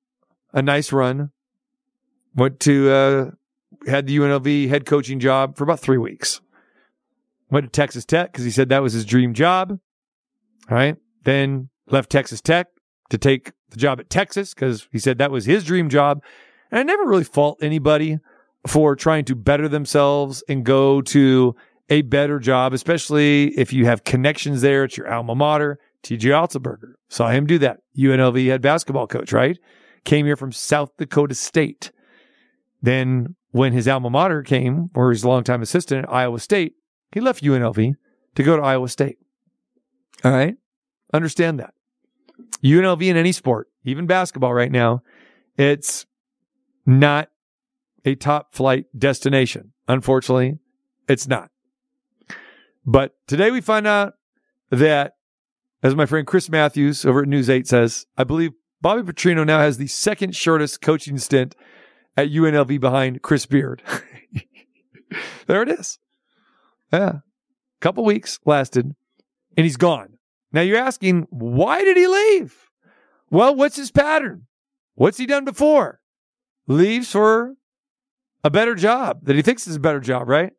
a nice run. Went to uh, had the UNLV head coaching job for about three weeks. Went to Texas Tech because he said that was his dream job. All right. Then left Texas Tech to take the job at Texas because he said that was his dream job. And I never really fault anybody for trying to better themselves and go to a better job, especially if you have connections there at your alma mater. TJ Otzelberger saw him do that. UNLV head basketball coach, right? Came here from South Dakota State. Then when his alma mater came, or his longtime assistant at Iowa State, he left UNLV to go to Iowa State. All right. Understand that. UNLV in any sport, even basketball right now, it's not a top flight destination. Unfortunately, it's not. But today we find out that, as my friend Chris Matthews over at News 8 says, I believe Bobby Petrino now has the second shortest coaching stint at UNLV behind Chris Beard. (laughs) there it is. Yeah. Couple weeks lasted and he's gone. Now you're asking, why did he leave? Well, what's his pattern? What's he done before? Leaves for a better job that he thinks is a better job, right?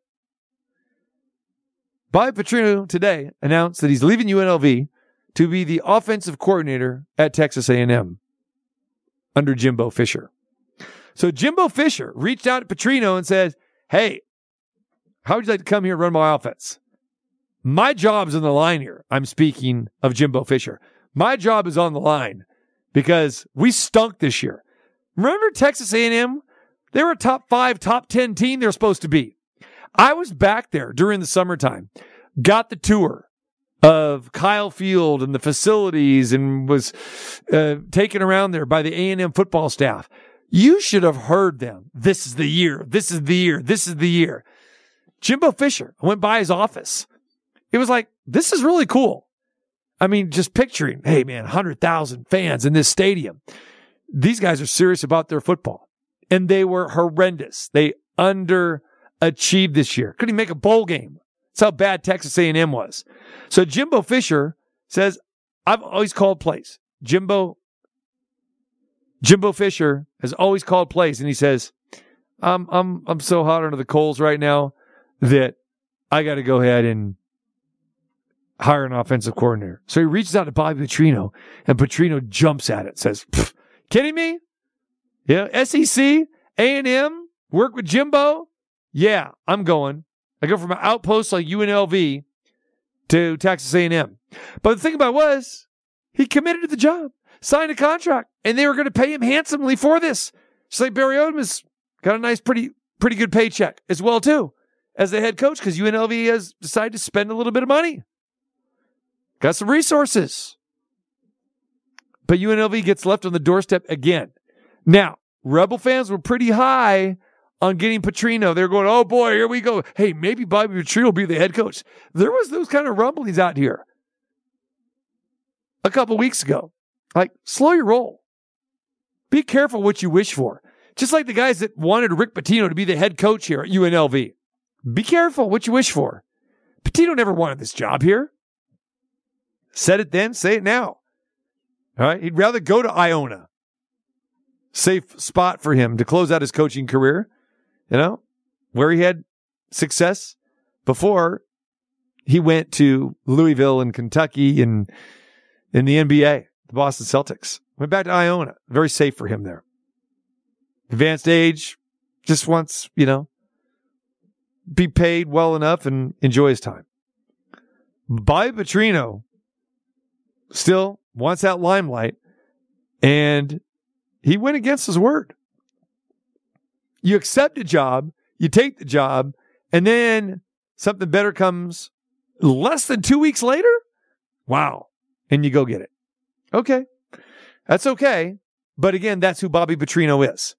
Bobby Petrino today announced that he's leaving UNLV to be the offensive coordinator at Texas A&M under Jimbo Fisher. So Jimbo Fisher reached out to Petrino and said, Hey, how would you like to come here and run my offense? My job's on the line here. I'm speaking of Jimbo Fisher. My job is on the line because we stunk this year. Remember Texas A&M? They were a top five, top 10 team they're supposed to be. I was back there during the summertime, got the tour of Kyle Field and the facilities and was uh, taken around there by the A&M football staff. You should have heard them. This is the year. This is the year. This is the year. Jimbo Fisher went by his office. It was like, this is really cool. I mean, just picturing, hey man, 100,000 fans in this stadium. These guys are serious about their football. And they were horrendous. They underachieved this year. Couldn't even make a bowl game. That's how bad Texas A&M was. So Jimbo Fisher says, I've always called plays. Jimbo Jimbo Fisher has always called plays, and he says, "I'm I'm I'm so hot under the coals right now that I got to go ahead and hire an offensive coordinator." So he reaches out to Bobby Petrino, and Petrino jumps at it, says, "Kidding me? Yeah, SEC, A and M, work with Jimbo. Yeah, I'm going. I go from an outpost like UNLV to Texas A&M. But the thing about it was, he committed to the job, signed a contract, and they were going to pay him handsomely for this. So like Barry Odom has got a nice, pretty, pretty good paycheck as well too, as the head coach, because UNLV has decided to spend a little bit of money, got some resources. But UNLV gets left on the doorstep again. Now, Rebel fans were pretty high on getting Petrino. They're going, oh boy, here we go. Hey, maybe Bobby Petrino will be the head coach. There was those kind of rumblings out here a couple weeks ago. Like, slow your roll. Be careful what you wish for. Just like the guys that wanted Rick Pitino to be the head coach here at UNLV. Be careful what you wish for. Pitino never wanted this job here. Said it then, say it now. All right. He'd rather go to Iona. Safe spot for him to close out his coaching career, you know, where he had success before he went to Louisville and Kentucky and in the NBA, the Boston Celtics. Went back to Iona. Very safe for him there. Advanced age, just wants, you know, be paid well enough and enjoy his time. Bobby Petrino still wants that limelight, and he went against his word. You accept a job, you take the job, and then something better comes less than two weeks later? Wow. And you go get it. Okay. That's okay. But again, that's who Bobby Petrino is.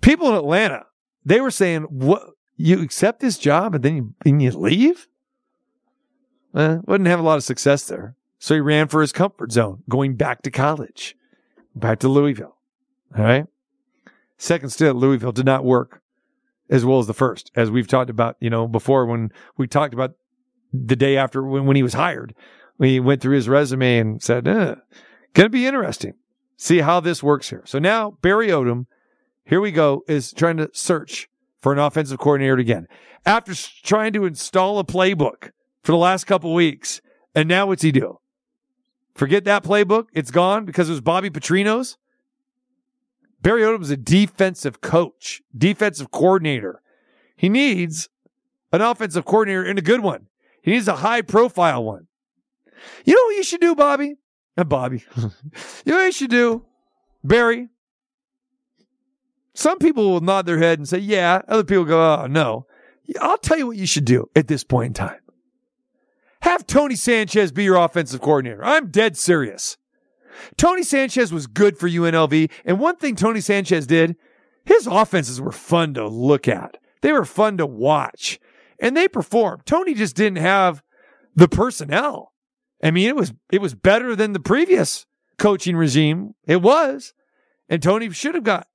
People in Atlanta, they were saying, what, you accept this job and then you, and you leave? Eh, wouldn't have a lot of success there. So he ran for his comfort zone, going back to college, back to Louisville. All right. Second stint at Louisville did not work as well as the first, as we've talked about, you know, before when we talked about the day after when, when he was hired. We went through his resume and said, eh, going to be interesting. See how this works here. So now Barry Odom, here we go, is trying to search for an offensive coordinator again. After trying to install a playbook for the last couple weeks, and now what's he do? Forget that playbook. It's gone because it was Bobby Petrino's. Barry Odom is a defensive coach, defensive coordinator. He needs an offensive coordinator and a good one. He needs a high profile one. You know what you should do, Bobby? And Bobby. (laughs) you know what you should do? Barry. Some people will nod their head and say, yeah. Other people go, oh, no. I'll tell you what you should do at this point in time. Have Tony Sanchez be your offensive coordinator. I'm dead serious. Tony Sanchez was good for UNLV. And one thing Tony Sanchez did, his offenses were fun to look at. They were fun to watch and they performed. Tony just didn't have the personnel. I mean, it was, it was better than the previous coaching regime. It was. And Tony should have got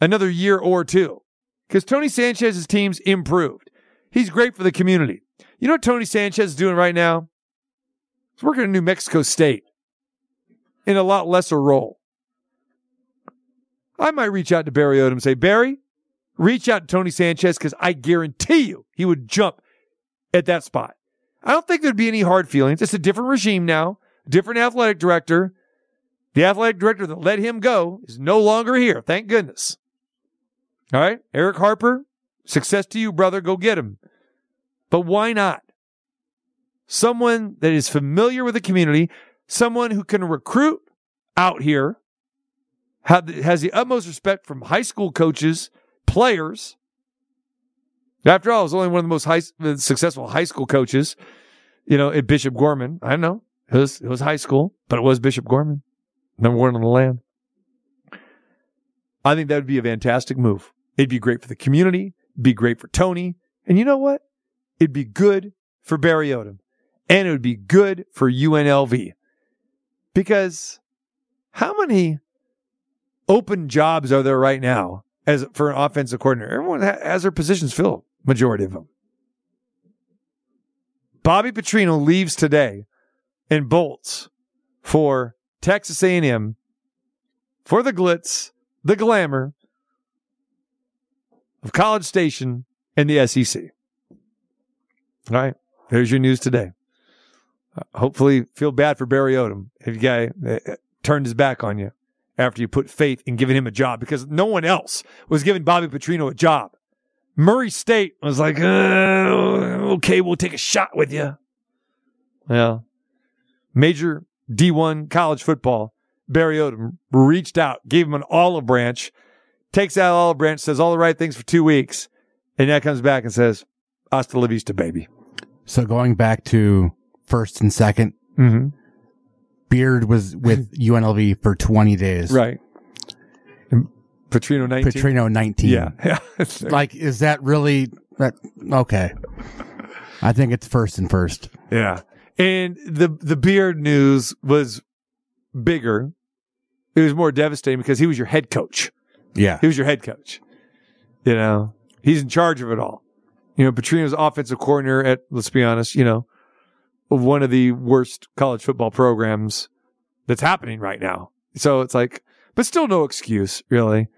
another year or two because Tony Sanchez's teams improved. He's great for the community. You know what Tony Sanchez is doing right now? He's working in New Mexico State in a lot lesser role. I might reach out to Barry Odom and say, Barry, reach out to Tony Sanchez because I guarantee you he would jump at that spot. I don't think there'd be any hard feelings. It's a different regime now, different athletic director. The athletic director that let him go is no longer here. Thank goodness. All right. Eric Harper, success to you, brother. Go get him. But why not? Someone that is familiar with the community, someone who can recruit out here, has the utmost respect from high school coaches, players. After all, I was only one of the most high, uh, successful high school coaches, you know, at Bishop Gorman. I know it was, it was high school, but it was Bishop Gorman, number one on the land. I think that would be a fantastic move. It'd be great for the community, be great for Tony. And you know what? It'd be good for Barry Odom and it would be good for UNLV because how many open jobs are there right now as for an offensive coordinator? Everyone has their positions filled, majority of them. Bobby Petrino leaves today and bolts for Texas A&M for the glitz, the glamour of College Station and the SEC. All right. There's your news today. Uh, hopefully, feel bad for Barry Odom if the guy uh, turned his back on you after you put faith in giving him a job because no one else was giving Bobby Petrino a job. Murray State was like, uh, okay, we'll take a shot with you. Yeah. major D1 college football, Barry Odom reached out, gave him an olive branch, takes that olive branch, says all the right things for two weeks, and now comes back and says, hasta la vista, baby. So going back to first and 2nd mm-hmm. Beard was with (laughs) UNLV for 20 days. Right. Petrino 19. Petrino 19. Yeah. (laughs) yeah. like, is that really that? Okay. I think it's first and first. Yeah. And the the beard news was bigger. It was more devastating because he was your head coach. Yeah. He was your head coach. You know, he's in charge of it all. You know, Petrino's offensive coordinator at, let's be honest, you know, one of the worst college football programs that's happening right now. So it's like, but still no excuse, really.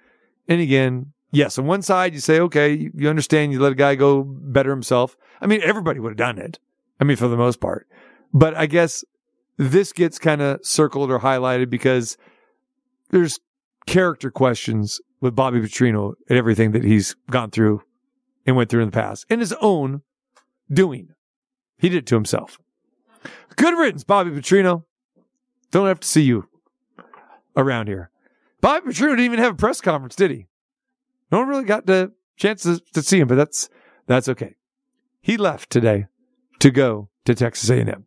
And again, yes, on one side, you say, okay, you, understand, you let a guy go better himself. I mean, everybody would have done it. I mean, for the most part. But I guess this gets kind of circled or highlighted because there's character questions with Bobby Petrino and everything that he's gone through and went through in the past in his own doing. He did it to himself. Good riddance, Bobby Petrino. Don't have to see you around here. Bobby Petrino didn't even have a press conference, did he? No one really got the chance to, to see him, but that's that's okay. He left today to go to Texas A&M.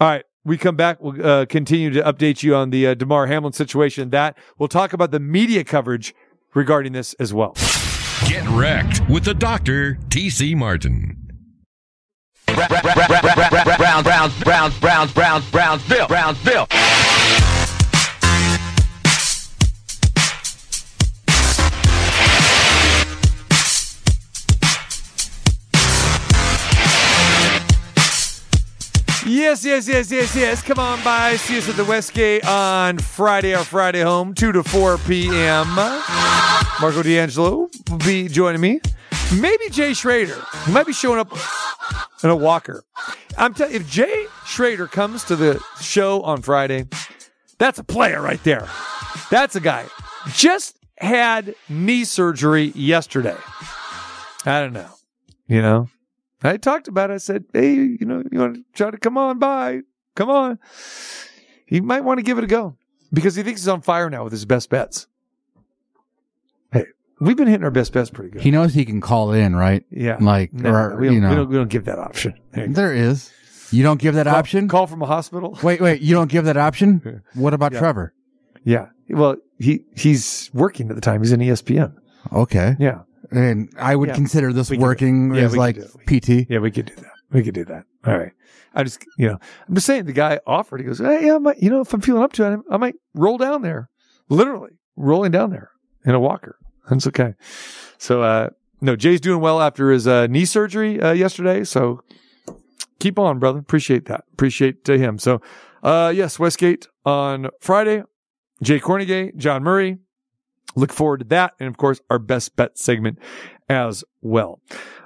All right, we come back. We'll uh, continue to update you on the uh, Damar Hamlin situation. That we'll talk about the media coverage regarding this as well. Get wrecked with the doctor, TC Martin. Browns, Browns, Browns, Browns, Browns, Brownsville, Brownsville. Yes, yes, yes, yes, yes. Come on by. See us at the Westgate on Friday, our Friday home, 2 to 4 p.m. Marco D'Angelo will be joining me. Maybe Jay Schrader. He might be showing up in a walker. I'm telling you, if Jay Schrader comes to the show on Friday, that's a player right there. That's a guy. Just had knee surgery yesterday. I don't know. You know, I talked about it. I said, hey, you know, you want to try to come on by? Come on. He might want to give it a go because he thinks he's on fire now with his best bets. Hey, we've been hitting our best bets pretty good. He knows he can call in, right? Yeah. Like, No, or, we, don't, you know, we, don't, we don't give that option. Hey, there is. You don't give that call, option? Call from a hospital? (laughs) Wait, wait. You don't give that option? (laughs) What about Yeah. Trevor? Yeah. Well, he he's working at the time. He's in ESPN. Okay. Yeah. And I would Yeah. consider this We working. Yeah, as like PT. Yeah, we could do that. We could do that. All right. I just, you know, I'm just saying the guy offered. He goes, hey, yeah, I might, you know, if I'm feeling up to it, I might roll down there. Literally rolling down there in a walker. That's okay. So, uh, no, Jay's doing well after his uh, knee surgery uh, yesterday. So keep on, brother. Appreciate that. Appreciate to him. So, uh, yes, Westgate on Friday. Jay Kornegay, John Murray. Look forward to that. And of course, our best bet segment as well.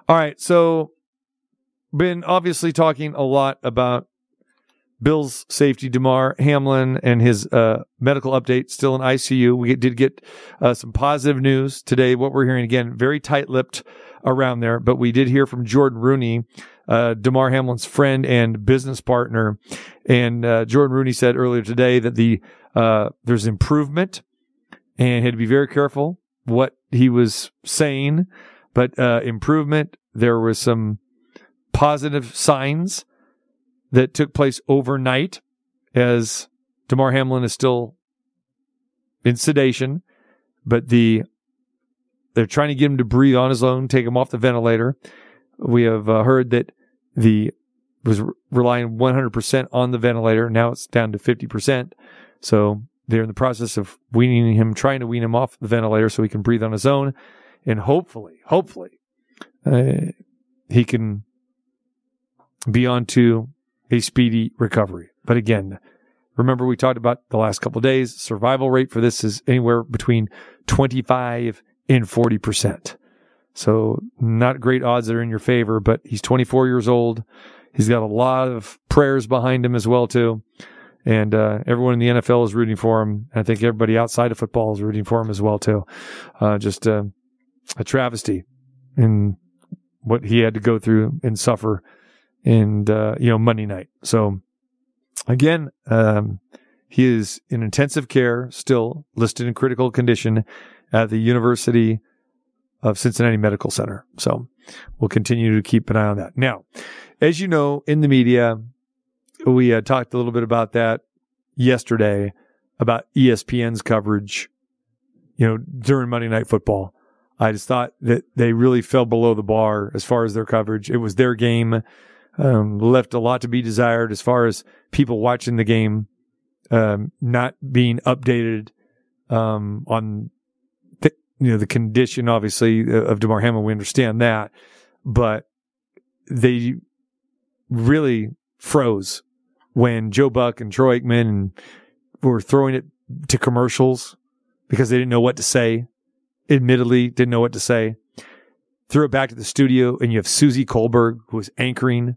All right. So, been obviously talking a lot about Bill's safety, Damar Hamlin, and his uh, medical update still in ICU. We did get uh, some positive news today. What we're hearing again, very tight lipped around there, but we did hear from Jordon Rooney, uh, Damar Hamlin's friend and business partner. And uh, Jordon Rooney said earlier today that the uh, there's improvement and had to be very careful what he was saying, but uh, improvement. There were some positive signs that took place overnight as Damar Hamlin is still in sedation, but the they're trying to get him to breathe on his own, take him off the ventilator. We have uh, heard that the was re- relying 100% on the ventilator. Now it's down to 50%. So they're in the process of weaning him, trying to wean him off the ventilator so he can breathe on his own. And hopefully, hopefully, uh, he can be on to a speedy recovery. But again, remember we talked about the last couple days, survival rate for this is anywhere between 25 and 40%. So not great odds that are in your favor, but he's 24 years old. He's got a lot of prayers behind him as well too. And uh, everyone in the NFL is rooting for him. I think everybody outside of football is rooting for him as well too. Uh, just uh, a travesty in what he had to go through and suffer and uh, you know Monday night. So again, um, he is in intensive care, still listed in critical condition at the University of Cincinnati Medical Center. So we'll continue to keep an eye on that. Now, as you know, in the media, we uh, talked a little bit about that yesterday about ESPN's coverage you know, during Monday Night Football. I just thought that they really fell below the bar as far as their coverage. It was their game, um, left a lot to be desired as far as people watching the game, um, not being updated um, on the, you know the condition, obviously of Damar Hamlin. We understand that, but they really froze when Joe Buck and Troy Aikman were throwing it to commercials because they didn't know what to say. Admittedly, didn't know what to say. Threw it back to the studio, and you have Suzy Kolber who was anchoring.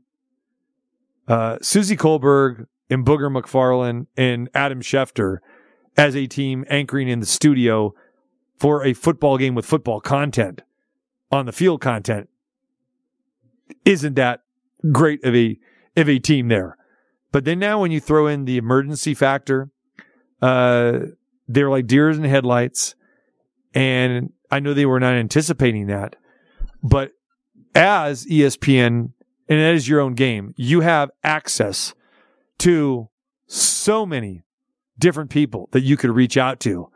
Uh, Suzy Kolber and Booger McFarland and Adam Schefter as a team anchoring in the studio for a football game with football content on the field content. Isn't that great of a of a team there? But then now when you throw in the emergency factor, uh, they're like deers in headlights. And I know they were not anticipating that, but as ESPN, and that is your own game, you have access to so many different people that you could reach out to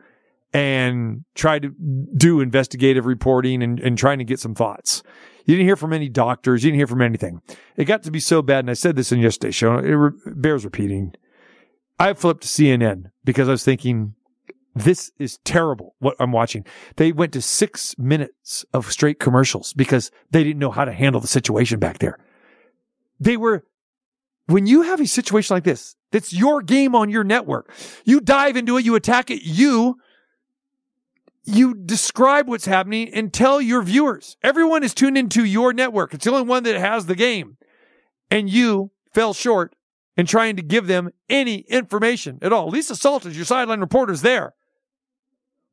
and try to do investigative reporting and, and trying to get some thoughts. You didn't hear from any doctors. You didn't hear from anything. It got to be so bad. And I said this in yesterday's show. It re- bears repeating. I flipped to CNN because I was thinking, this is terrible what I'm watching. They went to six minutes of straight commercials because they didn't know how to handle the situation back there. They were, when you have a situation like this, that's your game on your network. You dive into it, you attack it, you you describe what's happening and tell your viewers. Everyone is tuned into your network. It's the only one that has the game. And you fell short in trying to give them any information at all. Lisa Salters, your sideline reporter, is there.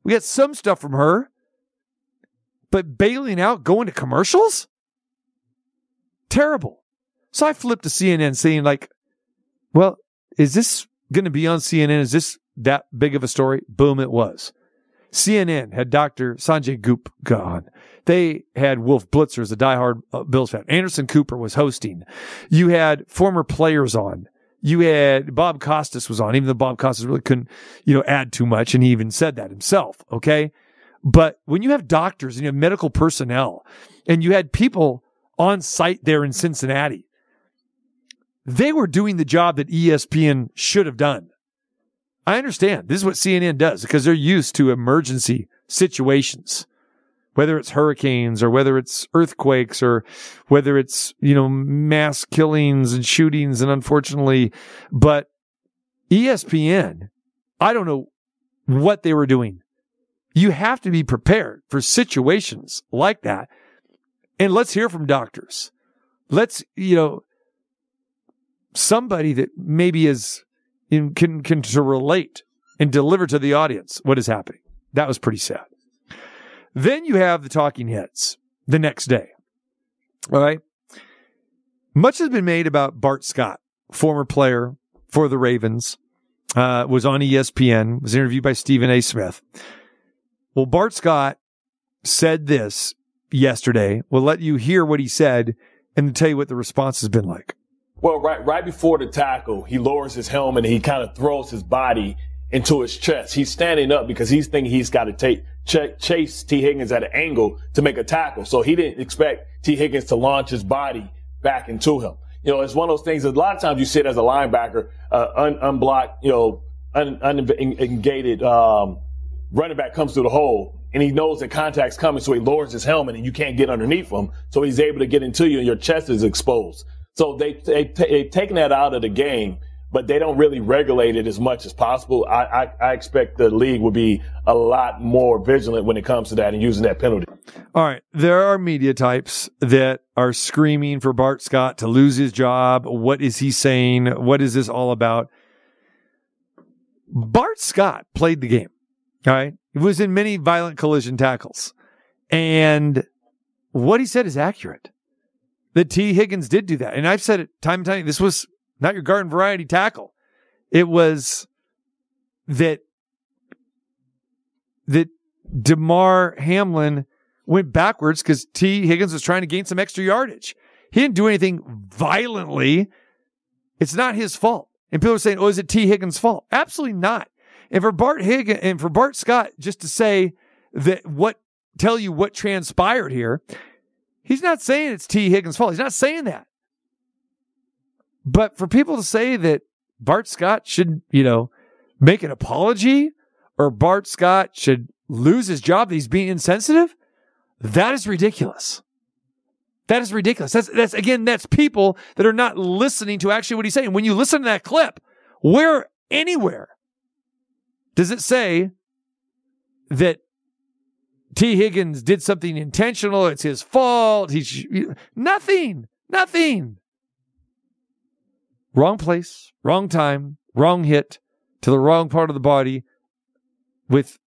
We got some stuff from her, but bailing out, going to commercials? Terrible. So I flipped to CNN saying, like, well, is this going to be on CNN? Is this that big of a story? Boom, it was. CNN had Dr. Sanjay Gupta on. They had Wolf Blitzer as a diehard uh, Bills fan. Anderson Cooper was hosting. You had former players on. You had Bob Costas was on, even though Bob Costas really couldn't, you know, add too much. And he even said that himself. Okay. But when you have doctors and you have medical personnel and you had people on site there in Cincinnati, they were doing the job that ESPN should have done. I understand. This is what CNN does because they're used to emergency situations, whether it's hurricanes or whether it's earthquakes or whether it's, you know, mass killings and shootings. And unfortunately, but ESPN, I don't know what they were doing. You have to be prepared for situations like that. And let's hear from doctors. Let's, you know, somebody that maybe is in, can, can to relate and deliver to the audience what is happening. That was pretty sad. Then you have the talking heads the next day. All right. Much has been made about Bart Scott, former player for the Ravens, uh, was on ESPN, was interviewed by Stephen A. Smith. Well, Bart Scott said this yesterday. We'll let you hear what he said and tell you what the response has been like. Well, right right before the tackle, he lowers his helmet and he kind of throws his body into his chest. He's standing up because he's thinking he's got to take ch- chase Tee Higgins at an angle to make a tackle. So he didn't expect Tee Higgins to launch his body back into him. You know, it's one of those things. A lot of times you sit as a linebacker, uh, un- unblocked, you know, un- unengaged um, running back comes through the hole and he knows that contact's coming, so he lowers his helmet and you can't get underneath him. So he's able to get into you and your chest is exposed. So they, they, they've taken that out of the game, but they don't really regulate it as much as possible. I, I, I expect the league will be a lot more vigilant when it comes to that and using that penalty. All right. There are media types that are screaming for Bart Scott to lose his job. What is he saying? What is this all about? Bart Scott played the game. All right. He was in many violent collision tackles. And what he said is accurate that Tee Higgins did do that. And I've said it time and time. This was not your garden variety tackle. It was that that Damar Hamlin went backwards because Tee Higgins was trying to gain some extra yardage. He didn't do anything violently. It's not his fault. And people are saying, "Oh, is it Tee Higgins' fault?" Absolutely not. And for Bart Higgins and for Bart Scott just to say that what tell you what transpired here. He's not saying it's Tee Higgins' fault. He's not saying that. But for people to say that Bart Scott should, you know, make an apology or Bart Scott should lose his job that he's being insensitive, that is ridiculous. That is ridiculous. That's that's again, that's people that are not listening to actually what he's saying. When you listen to that clip, where anywhere does it say that Tee Higgins did something intentional? It's his fault. He's nothing, nothing. Wrong place, wrong time, wrong hit to the wrong part of the body with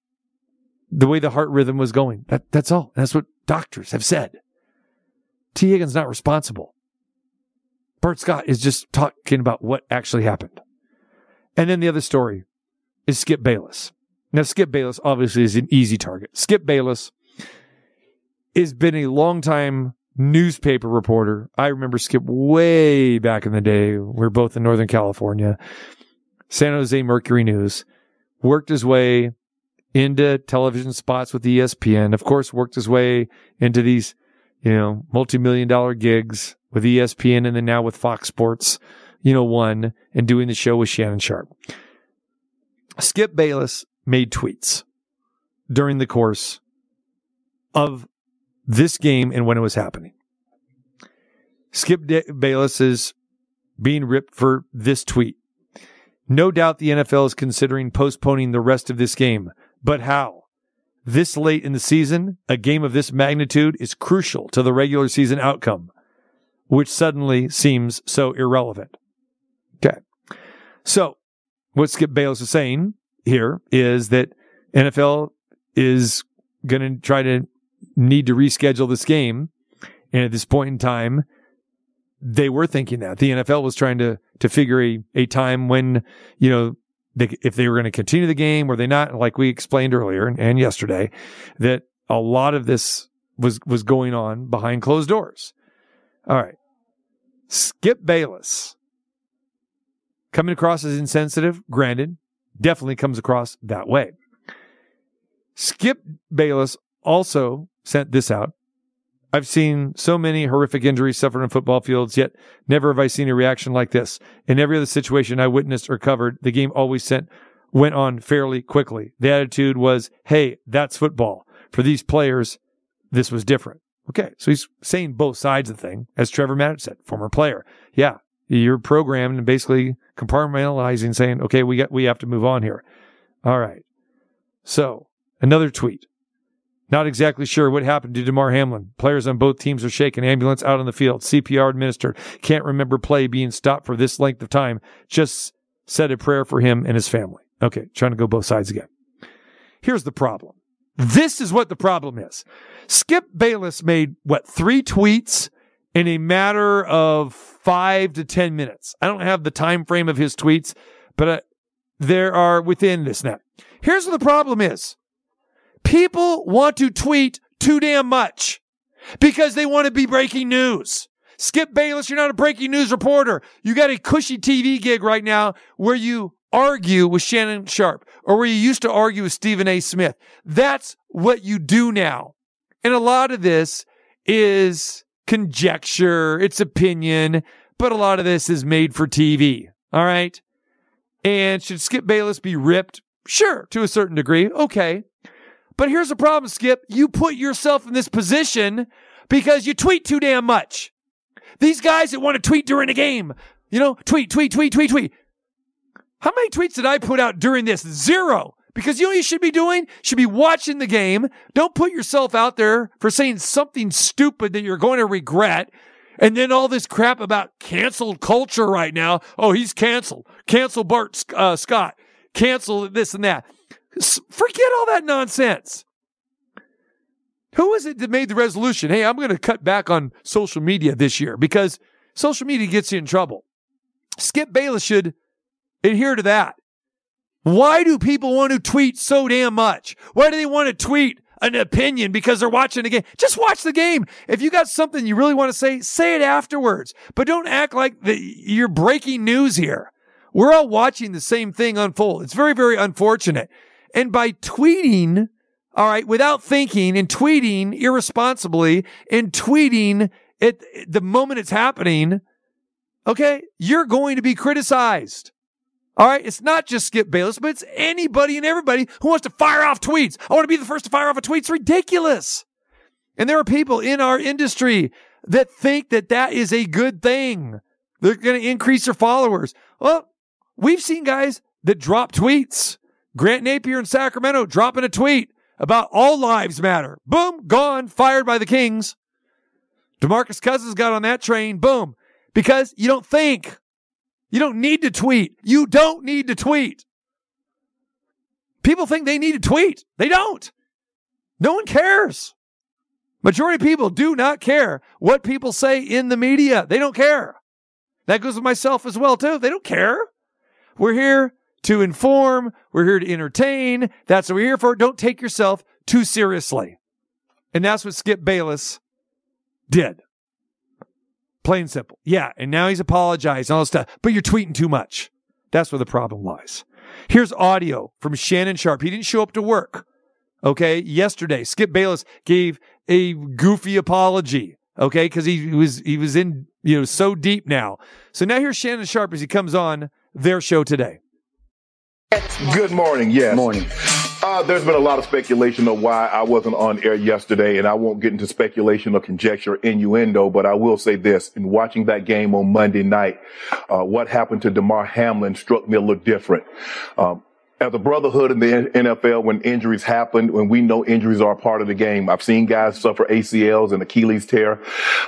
the way the heart rhythm was going. That, that's all. That's what doctors have said. Tee Higgins not responsible. Bart Scott is just talking about what actually happened. And then the other story is Skip Bayless. Now, Skip Bayless obviously is an easy target. Skip Bayless has been a long-time newspaper reporter. I remember Skip way back in the day. We are both in Northern California, San Jose Mercury News. Worked his way into television spots with ESPN. Of course, worked his way into these, you know, multi-million dollar gigs with ESPN and then now with Fox Sports, you know, one and doing the show with Shannon Sharpe. Skip Bayless made tweets during the course of this game and when it was happening. Skip De- Bayless is being ripped for this tweet. No doubt the NFL is considering postponing the rest of this game, but how? This late in the season, a game of this magnitude is crucial to the regular season outcome, which suddenly seems so irrelevant. Okay. So, what Skip Bayless is saying here is that NFL is going to try to need to reschedule this game. And at this point in time, they were thinking that the NFL was trying to, to figure a, a time when, you know, they, if they were going to continue the game, were they not? Like we explained earlier and, and yesterday, that a lot of this was, was going on behind closed doors. All right. Skip Bayless coming across as insensitive, granted, definitely comes across that way. Skip Bayless also sent this out. I've seen so many horrific injuries suffered on football fields, yet never have I seen a reaction like this. In every other situation I witnessed or covered, the game always sent went on fairly quickly. The attitude was, "Hey, that's football." For these players, this was different. Okay, so he's saying both sides of the thing, as Trevor Matich said, former player. Yeah, you're programmed and basically compartmentalizing, saying, "Okay, we got we have to move on here." All right. So another tweet. Not exactly sure what happened to Damar Hamlin. Players on both teams are shaken. Ambulance out on the field. CPR administered. Can't remember play being stopped for this length of time. Just said a prayer for him and his family. Okay, trying to go both sides again. Here's the problem. This is what the problem is. Skip Bayless made what three tweets in a matter of five to ten minutes. I don't have the time frame of his tweets, but uh, there are within this now. Here's what the problem is. People want to tweet too damn much because they want to be breaking news. Skip Bayless, you're not a breaking news reporter. You got a cushy TV gig right now where you argue with Shannon Sharpe or where you used to argue with Stephen A. Smith. That's what you do now. And a lot of this is conjecture, it's opinion, but a lot of this is made for TV. All right. And should Skip Bayless be ripped? Sure, to a certain degree. Okay. But here's the problem, Skip. You put yourself in this position because you tweet too damn much. These guys that want to tweet during a game, you know, tweet, tweet, tweet, tweet, tweet. How many tweets did I put out during this? Zero. Because you know what you should be doing? Should be watching the game. Don't put yourself out there for saying something stupid that you're going to regret. And then all this crap about canceled culture right now. Oh, he's canceled. Cancel Bart uh, Scott. Cancel this and that. Forget all that nonsense. Who is it that made the resolution? Hey, I'm going to cut back on social media this year because social media gets you in trouble. Skip Bayless should adhere to that. Why do people want to tweet so damn much? Why do they want to tweet an opinion because they're watching the game? Just watch the game. If you got something you really want to say, say it afterwards. But don't act like the, you're breaking news here. We're all watching the same thing unfold. It's very, very unfortunate. And by tweeting all right, without thinking and tweeting irresponsibly and tweeting at the moment it's happening, okay, you're going to be criticized. All right. It's not just Skip Bayless, but it's anybody and everybody who wants to fire off tweets. I want to be the first to fire off a tweet. It's ridiculous. And there are people in our industry that think that that is a good thing. They're going to increase their followers. Well, we've seen guys that drop tweets. Grant Napear in Sacramento dropping a tweet about all lives matter. Boom, gone, fired by the Kings. DeMarcus Cousins got on that train. Boom. Because you don't think. You don't need to tweet. You don't need to tweet. People think they need to tweet. They don't. No one cares. Majority of people do not care what people say in the media. They don't care. That goes with myself as well, too. They don't care. We're here to inform. We're here to entertain. That's what we're here for. Don't take yourself too seriously. And that's what Skip Bayless did. Plain simple. Yeah. And now he's apologized and all this stuff, but you're tweeting too much. That's where the problem lies. Here's audio from Shannon Sharpe. He didn't show up to work. Okay. Yesterday, Skip Bayless gave a goofy apology. Okay. Cause he was, he was in, you know, so deep now. So now here's Shannon Sharpe as he comes on their show today. Good morning. Yes. Morning. Uh, there's been a lot of speculation of why I wasn't on air yesterday, and I won't get into speculation or conjecture, innuendo, but I will say this. In watching that game on Monday night, uh, what happened to Damar Hamlin struck me a little different. Um, as a brotherhood in the NFL, when injuries happen, when we know injuries are a part of the game, I've seen guys suffer ACLs and Achilles tear,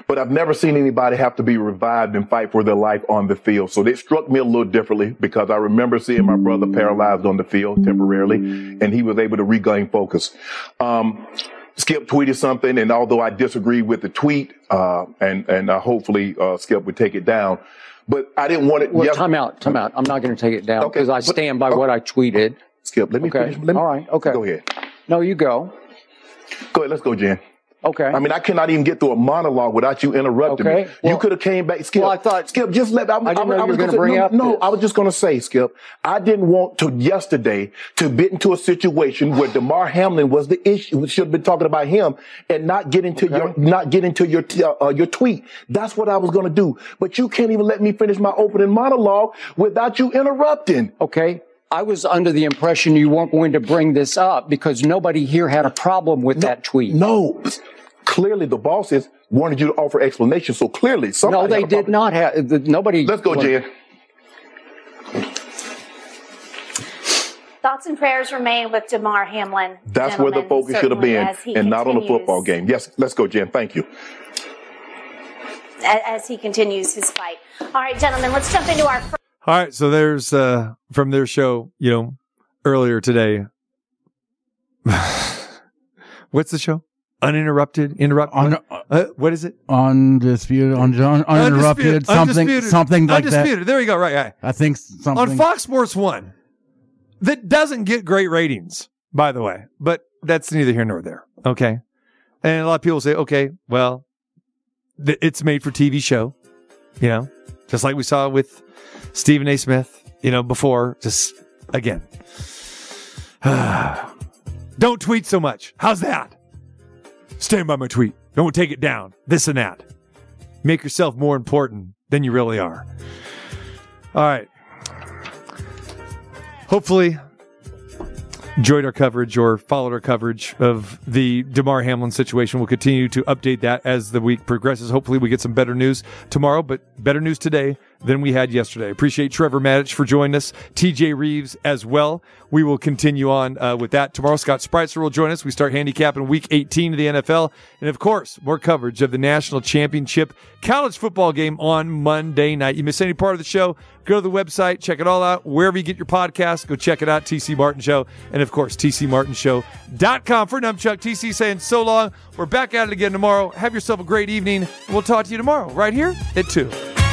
but I've never seen anybody have to be revived and fight for their life on the field. So it struck me a little differently because I remember seeing my brother paralyzed on the field temporarily, and he was able to regain focus. Um, Skip tweeted something, and although I disagree with the tweet, uh, and and uh, hopefully uh, Skip would take it down, but I didn't want it. Well, time out, time out. I'm not going to take it down because I stand by oh. what I tweeted. Skip, let me okay. finish. Let me, All right, okay. Go ahead. No, you go. Go ahead. Let's go, Jen. Okay. I mean, I cannot even get through a monologue without you interrupting Okay, me. well- you could have came back, Skip. Well, I thought- Skip, just let. I, I you were was gonna say- bring no, up No, this. I was just going to say, Skip. I didn't want to yesterday to get into a situation where Damar Hamlin was the issue. We should have been talking about him and not get into your not get into your uh, uh, your tweet. That's what I was going to do. But you can't even let me finish my opening monologue without you interrupting. Okay. I was under the impression you weren't going to bring this up because nobody here had a problem with that tweet. No. Clearly, the bosses wanted you to offer explanation. So clearly, somebody No, they had a did problem. not have. the- Nobody. Let's go, Jen. Thoughts and prayers remain with Damar Hamlin. That's where the focus should have been, as he and not on the football game. Yes, let's go, Jen. Thank you. As he continues his fight. All right, gentlemen, let's jump into our first. All right. So there's, uh, from their show, you know, earlier today. (sighs) What's the show? Uninterrupted, interrupt. uh, what is it? Undisputed, un- un- uninterrupted, something, Undisputed. something like Undisputed. that. There you go. Right. right. I think something. On Fox Sports One, that doesn't get great ratings, by the way, but that's neither here nor there. Okay. And a lot of people say, okay, well, th- it's made for TV show, you know, just like we saw with Stephen A. Smith, you know, before, just again. (sighs) Don't tweet so much. How's that? Stand by my tweet. Don't take it down. This and that. Make yourself more important than you really are. All right. Hopefully, enjoyed our coverage or followed our coverage of the Damar Hamlin situation. We'll continue to update that as the week progresses. Hopefully, we get some better news tomorrow, but better news today than we had yesterday. Appreciate Trevor Matich for joining us, TJ Rives as well. We will continue on uh, with that tomorrow. Scott Spreitzer will join us. We start handicapping week 18 of the NFL. And of course, more coverage of the national championship college football game on Monday night. You miss any part of the show, go to the website, check it all out. Wherever you get your podcast, go check it out. TC Martin Show. And of course, TCMartinShow.com. For Numchuck, TC saying so long. We're back at it again tomorrow. Have yourself a great evening. We'll talk to you tomorrow right here at 2.